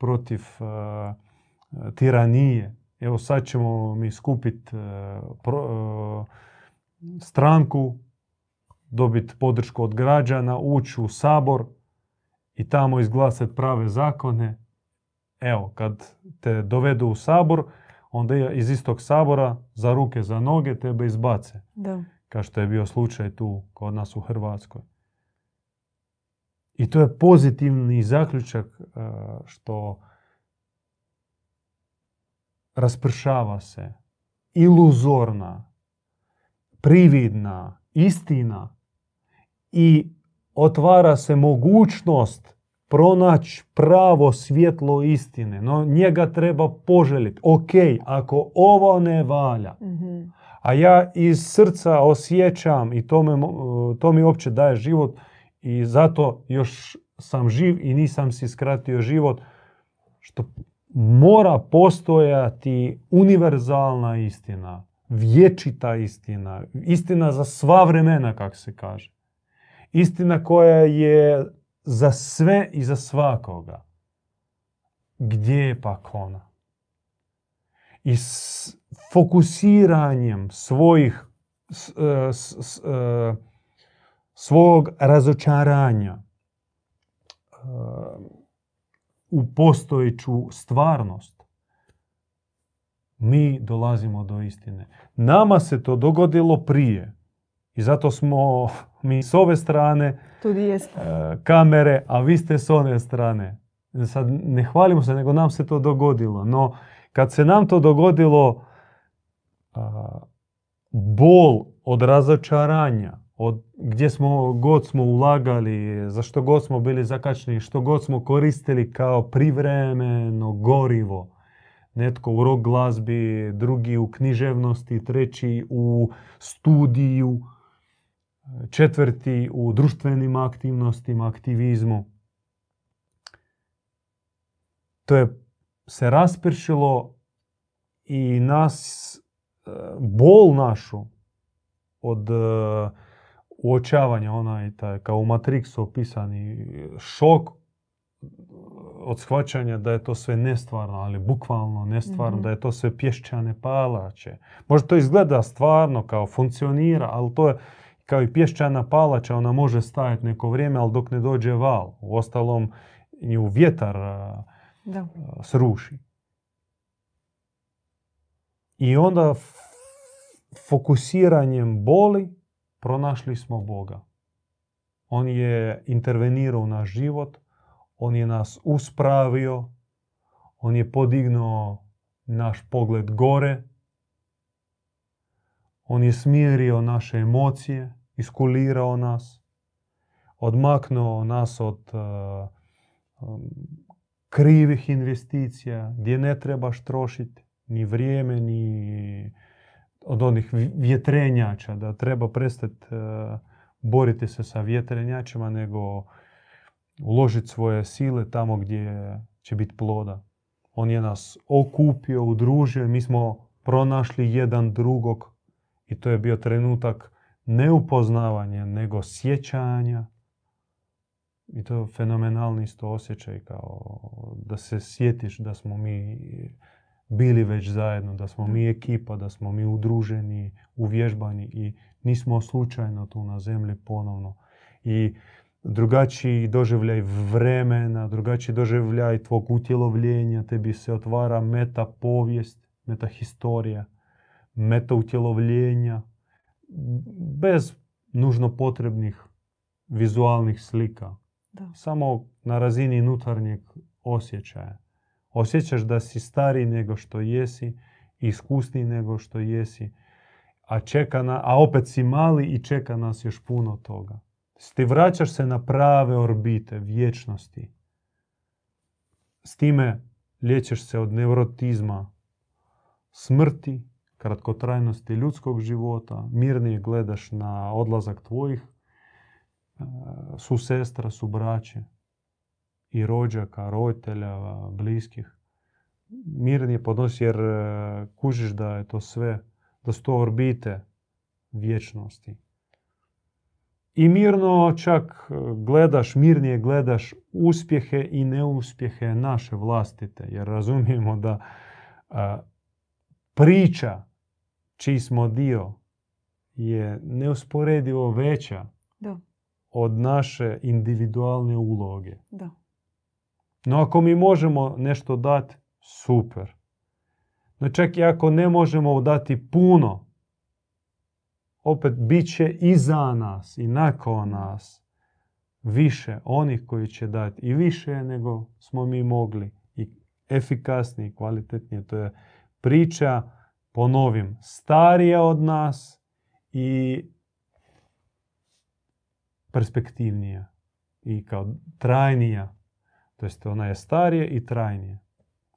protiv uh, tiranije. Evo sad ćemo mi skupiti stranku, dobiti podršku od građana, ući u sabor i tamo izglasati prave zakone. Evo, kad te dovedu u sabor, onda iz istog sabora za ruke, za noge tebe izbace. Da. Kao što je bio slučaj tu kod nas u Hrvatskoj. I to je pozitivni zaključak uh, što raspršava se iluzorna, prividna istina i otvara se mogućnost pronaći pravo svjetlo istine. No njega treba poželiti. Ok, ako ovo ne valja, Mhm. a ja iz srca osjećam i to, me, to mi uopće daje život i zato još sam živ i nisam si skratio život, što mora postojati univerzalna istina, vječita istina, istina za sva vremena, kak se kaže. Istina koja je za sve i za svakoga. Gdje je pak ona? I s fokusiranjem svojih, s- e, s- s- e, svog razočaranja e, u postojeću stvarnost, mi dolazimo do istine. Nama se to dogodilo prije. I zato smo mi s ove strane e, kamere, a vi ste s one strane. Sad ne hvalimo se, nego nam se to dogodilo. No, kad se nam to dogodilo, a, bol od razočaranja, od gdje smo god smo ulagali, za što god smo bili zakačeni, što god smo koristili kao privremeno gorivo. Netko u rock glazbi, drugi u književnosti, treći u studiju, četvrti u društvenim aktivnostima, aktivizmu. To je se raspršilo i nas, e, bol našu od e, uočavanja, onaj taj, kao u Matrixu opisani šok od shvaćanja da je to sve nestvarno, ali bukvalno nestvarno, Mhm. da je to sve pješčane palače. Možda to izgleda stvarno kao funkcionira, ali to je kao i pješčana palača, ona može stajati neko vrijeme, ali dok ne dođe val. U ostalom, i u vjetar a, Da. a, sruši. I onda f- fokusiranjem boli pronašli smo Boga. On je intervenirao u naš život, on je nas uspravio, On je podignuo naš pogled gore. On je smirio naše emocije, iskulirao nas, odmaknuo nas od uh, krivih investicija gdje ne trebaš trošiti ni vrijeme, ni od onih vjetrenjača, da treba prestati uh, boriti se sa vjetrenjačima, nego uložiti svoje sile tamo gdje će biti ploda. On je nas okupio, udružio, mi smo pronašli jedan drugog i to je bio trenutak neupoznavanja, nego sjećanja. I to je fenomenalni isto osjećaj kao da se sjetiš da smo mi bili već zajedno, da smo mi ekipa, da smo mi udruženi, uvježbani i nismo slučajno tu na zemlji ponovno. I drugačiji doživljaj vremena, drugačiji doživljaj tvog utjelovljenja, tebi se otvara meta povijest, meta historija, meta utjelovljenja, bez nužno potrebnih vizualnih slika. Da. Samo na razini unutarnjeg osjećaja. Osjećaš da si stariji nego što jesi, iskusniji nego što jesi, a, čeka na, a opet si mali i čeka nas još puno toga. Ti vraćaš se na prave orbite vječnosti. S time liječeš se od neurotizma smrti, kratkotrajnosti ljudskog života, mirnije gledaš na odlazak tvojih e, su sestra, su braće i rođaka, roditelja, bliskih. Mirnije podnosi jer e, kužiš da je to sve, da su to orbite vječnosti. I mirno čak gledaš, mirnije gledaš uspjehe i neuspjehe naše vlastite. Jer razumijemo da priča čiji smo dio je neusporedivo veća da. od naše individualne uloge. Da. No ako mi možemo nešto dati, super. No čak i ako ne možemo dati puno, opet bit će iza nas i nakon nas više onih koji će dati i više nego smo mi mogli i efikasnije, kvalitetnije. To je priča, ponovim, starija od nas i perspektivnija i kao trajnija. To jest ona je starija i trajnija.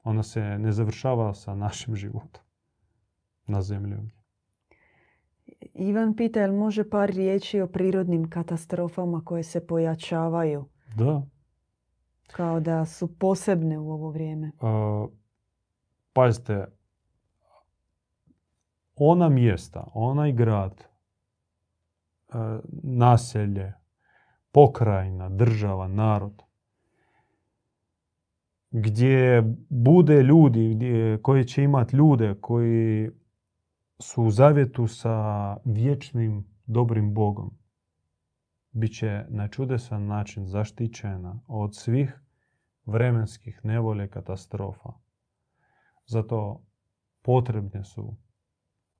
Ona se ne završava sa našim životom na zemlji Ivan pita, jel može par riječi o prirodnim katastrofama koje se pojačavaju? Da. Kao da su posebne u ovo vrijeme. Uh, pazite, ona mjesta, onaj grad, naselje, pokrajina, država, narod, gdje bude ljudi, gdje, koji će imati ljude koji su u zavjetu sa vječnim dobrim Bogom. Biće na čudesan način zaštićena od svih vremenskih nevolje katastrofa. Zato potrebne su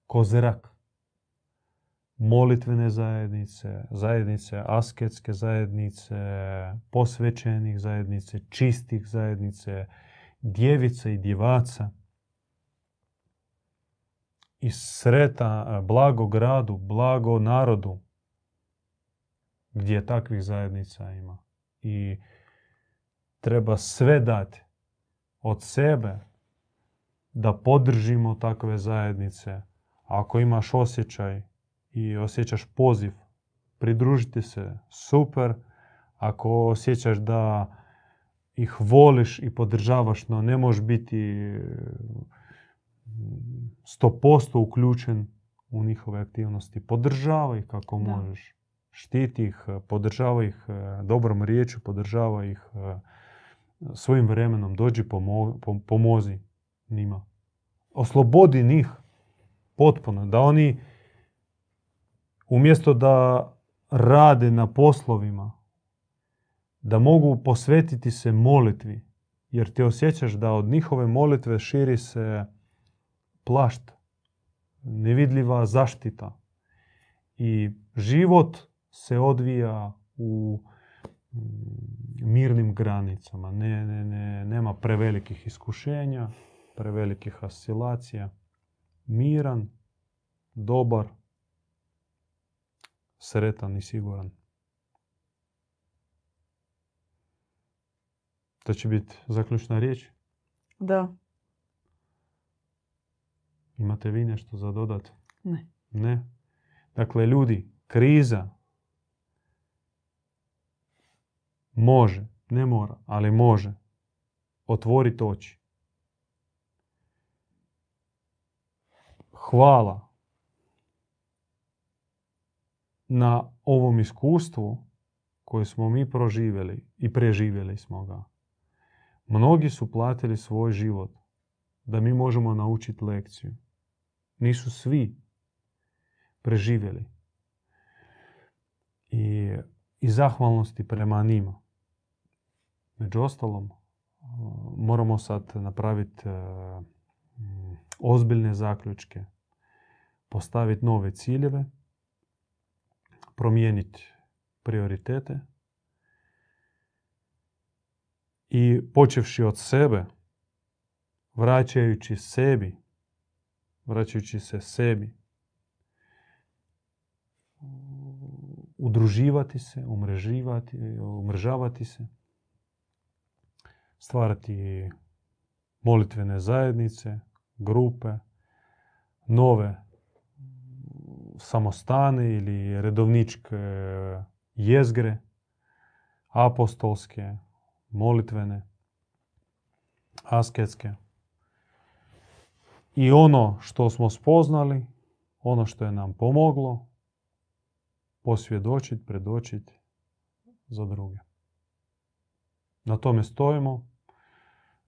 kozrak, molitvene zajednice, zajednice asketske zajednice, posvećenih zajednice, čistih zajednice, djevica i djevaca. I sreta blago gradu, blago narodu gdje takvih zajednica ima. I treba sve dati od sebe da podržimo takve zajednice. Ako imaš osjećaj i osjećaš poziv pridružiti se, super. Ako osjećaš da ih voliš i podržavaš, no ne možeš biti sto posto uključen u njihove aktivnosti. Podržavaj ih kako možeš. Štiti ih, podržavaj ih e, dobrom riječu, podržavaj ih e, svojim vremenom. Dođi, pomozi njima. Oslobodi njih potpuno. Da oni umjesto da rade na poslovima, da mogu posvetiti se molitvi, jer ti osjećaš da od njihove molitve širi se plašt, nevidljiva zaštita. I život se odvija u mirnim granicama. Ne, ne, ne, nema prevelikih iskušenja, prevelikih oscilacija. Miran, dobar, sretan i siguran. To će biti zaključna riječ. Da. Imate vi nešto za dodat? Ne. Ne. Dakle, ljudi, kriza može, ne mora, ali može otvoriti oči. Hvala na ovom iskustvu koje smo mi proživjeli i preživjeli smo ga. Mnogi su platili svoj život da mi možemo naučiti lekciju. Nisu svi preživjeli. I, i zahvalnosti prema njima. Među ostalom, moramo sad napraviti e, ozbiljne zaključke, postaviti nove ciljeve, promijeniti prioritete. I počevši od sebe, vraćajući sebi, vraćajući se sebi, udruživati se, umreživati, umrežavati se, stvarati molitvene zajednice, grupe, nove samostane ili redovničke jezgre, apostolske, molitvene, asketske. I ono što smo spoznali, ono što je nam pomoglo, posvjedočiti, predočiti za druge. Na tome stojimo.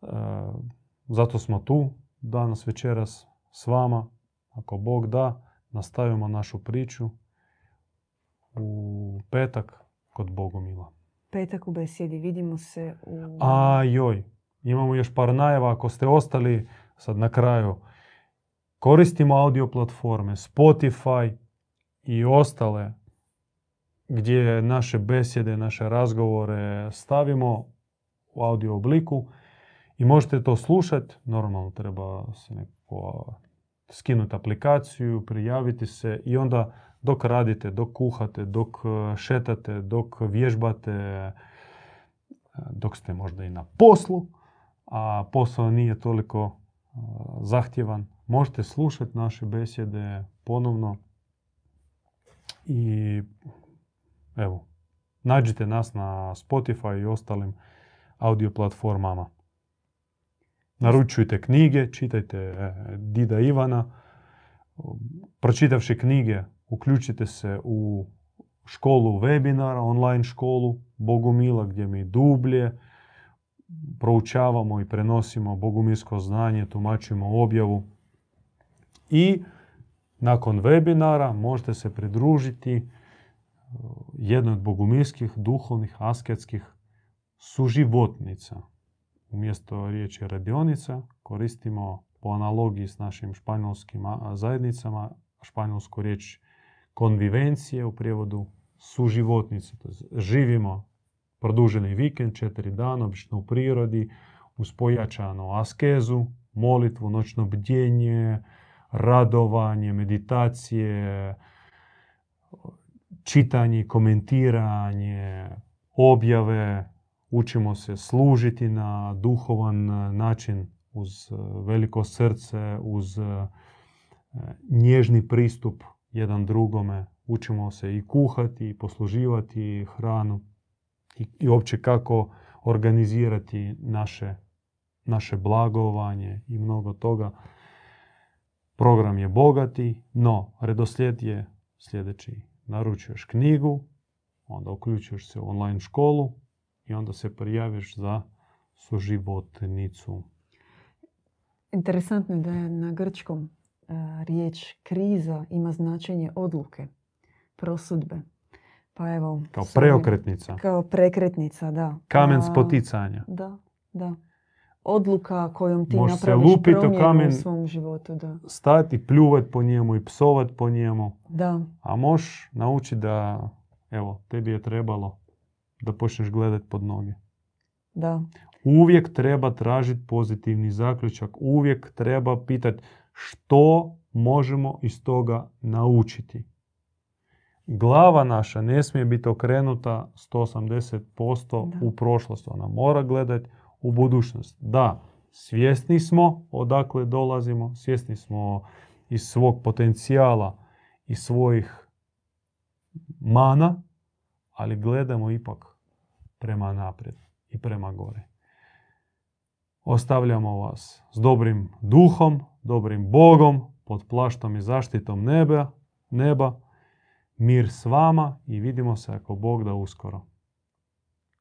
E, zato smo tu danas večeras s vama. Ako Bog da, nastavimo našu priču u petak kod Bogomila. Petak u besjedi. Vidimo se u... A joj, imamo još par najava. Ako ste ostali sad na kraju, koristimo audio platforme, Spotify i ostale gdje naše besjede, naše razgovore stavimo u audio obliku i možete to slušati. Normalno treba se neko skinuti aplikaciju, prijaviti se i onda dok radite, dok kuhate, dok e, šetate, dok vježbate, e, dok ste možda i na poslu, a posao nije toliko e, zahtjevan, možete slušati naše besjede ponovno i evo, nađite nas na Spotify i ostalim audio platformama. Naručujte knjige, čitajte e, Dida Ivana. Pročitavši knjige, uključite se u školu webinara, online školu Bogumila gdje mi dublje proučavamo i prenosimo bogumilsko znanje, tumačimo objavu. I nakon webinara možete se pridružiti e, jednoj od bogumilskih duhovnih asketskih suživotnica umjesto riječi radionica koristimo po analogiji s našim španjolskim zajednicama španjolsku riječ konvivencije u prijevodu suživotnice. Živimo produženi vikend, četiri dana, obično u prirodi, uz pojačanu askezu, molitvu, noćno bdjenje, radovanje, meditacije, čitanje, komentiranje, objave, učimo se služiti na duhovan e, način uz e, veliko srce, uz e, nježni pristup jedan drugome. Učimo se i kuhati, i posluživati hranu i, i uopće kako organizirati naše, naše blagovanje i mnogo toga. Program je bogati, no redoslijed je sljedeći. Naručuješ knjigu, onda uključuješ se u online školu, i onda se prijaviš za suživotnicu. Interesantno je da je na grčkom e, riječ kriza ima značenje odluke, prosudbe. Pa evo, kao preokretnica. Kao prekretnica, da. Kamen spoticanja. Da, da. Odluka kojom ti Može napraviš promjenu kamen, u svom životu. Da. Stati, pljuvat po njemu i psovat po njemu. Da. A možeš naučiti da, evo, tebi je trebalo da počneš gledati pod noge. Da. Uvijek treba tražiti pozitivni zaključak. Uvijek treba pitati što možemo iz toga naučiti. Glava naša ne smije biti okrenuta 180% Da. u prošlost. Ona mora gledati u budućnost. Da, svjesni smo odakle dolazimo, svjesni smo iz svog potencijala i svojih mana, ali gledamo ipak prema naprijed i prema gore. Ostavljamo vas s dobrim duhom, dobrim Bogom, pod plaštom i zaštitom neba, neba. Mir s vama i vidimo se ako Bog da uskoro.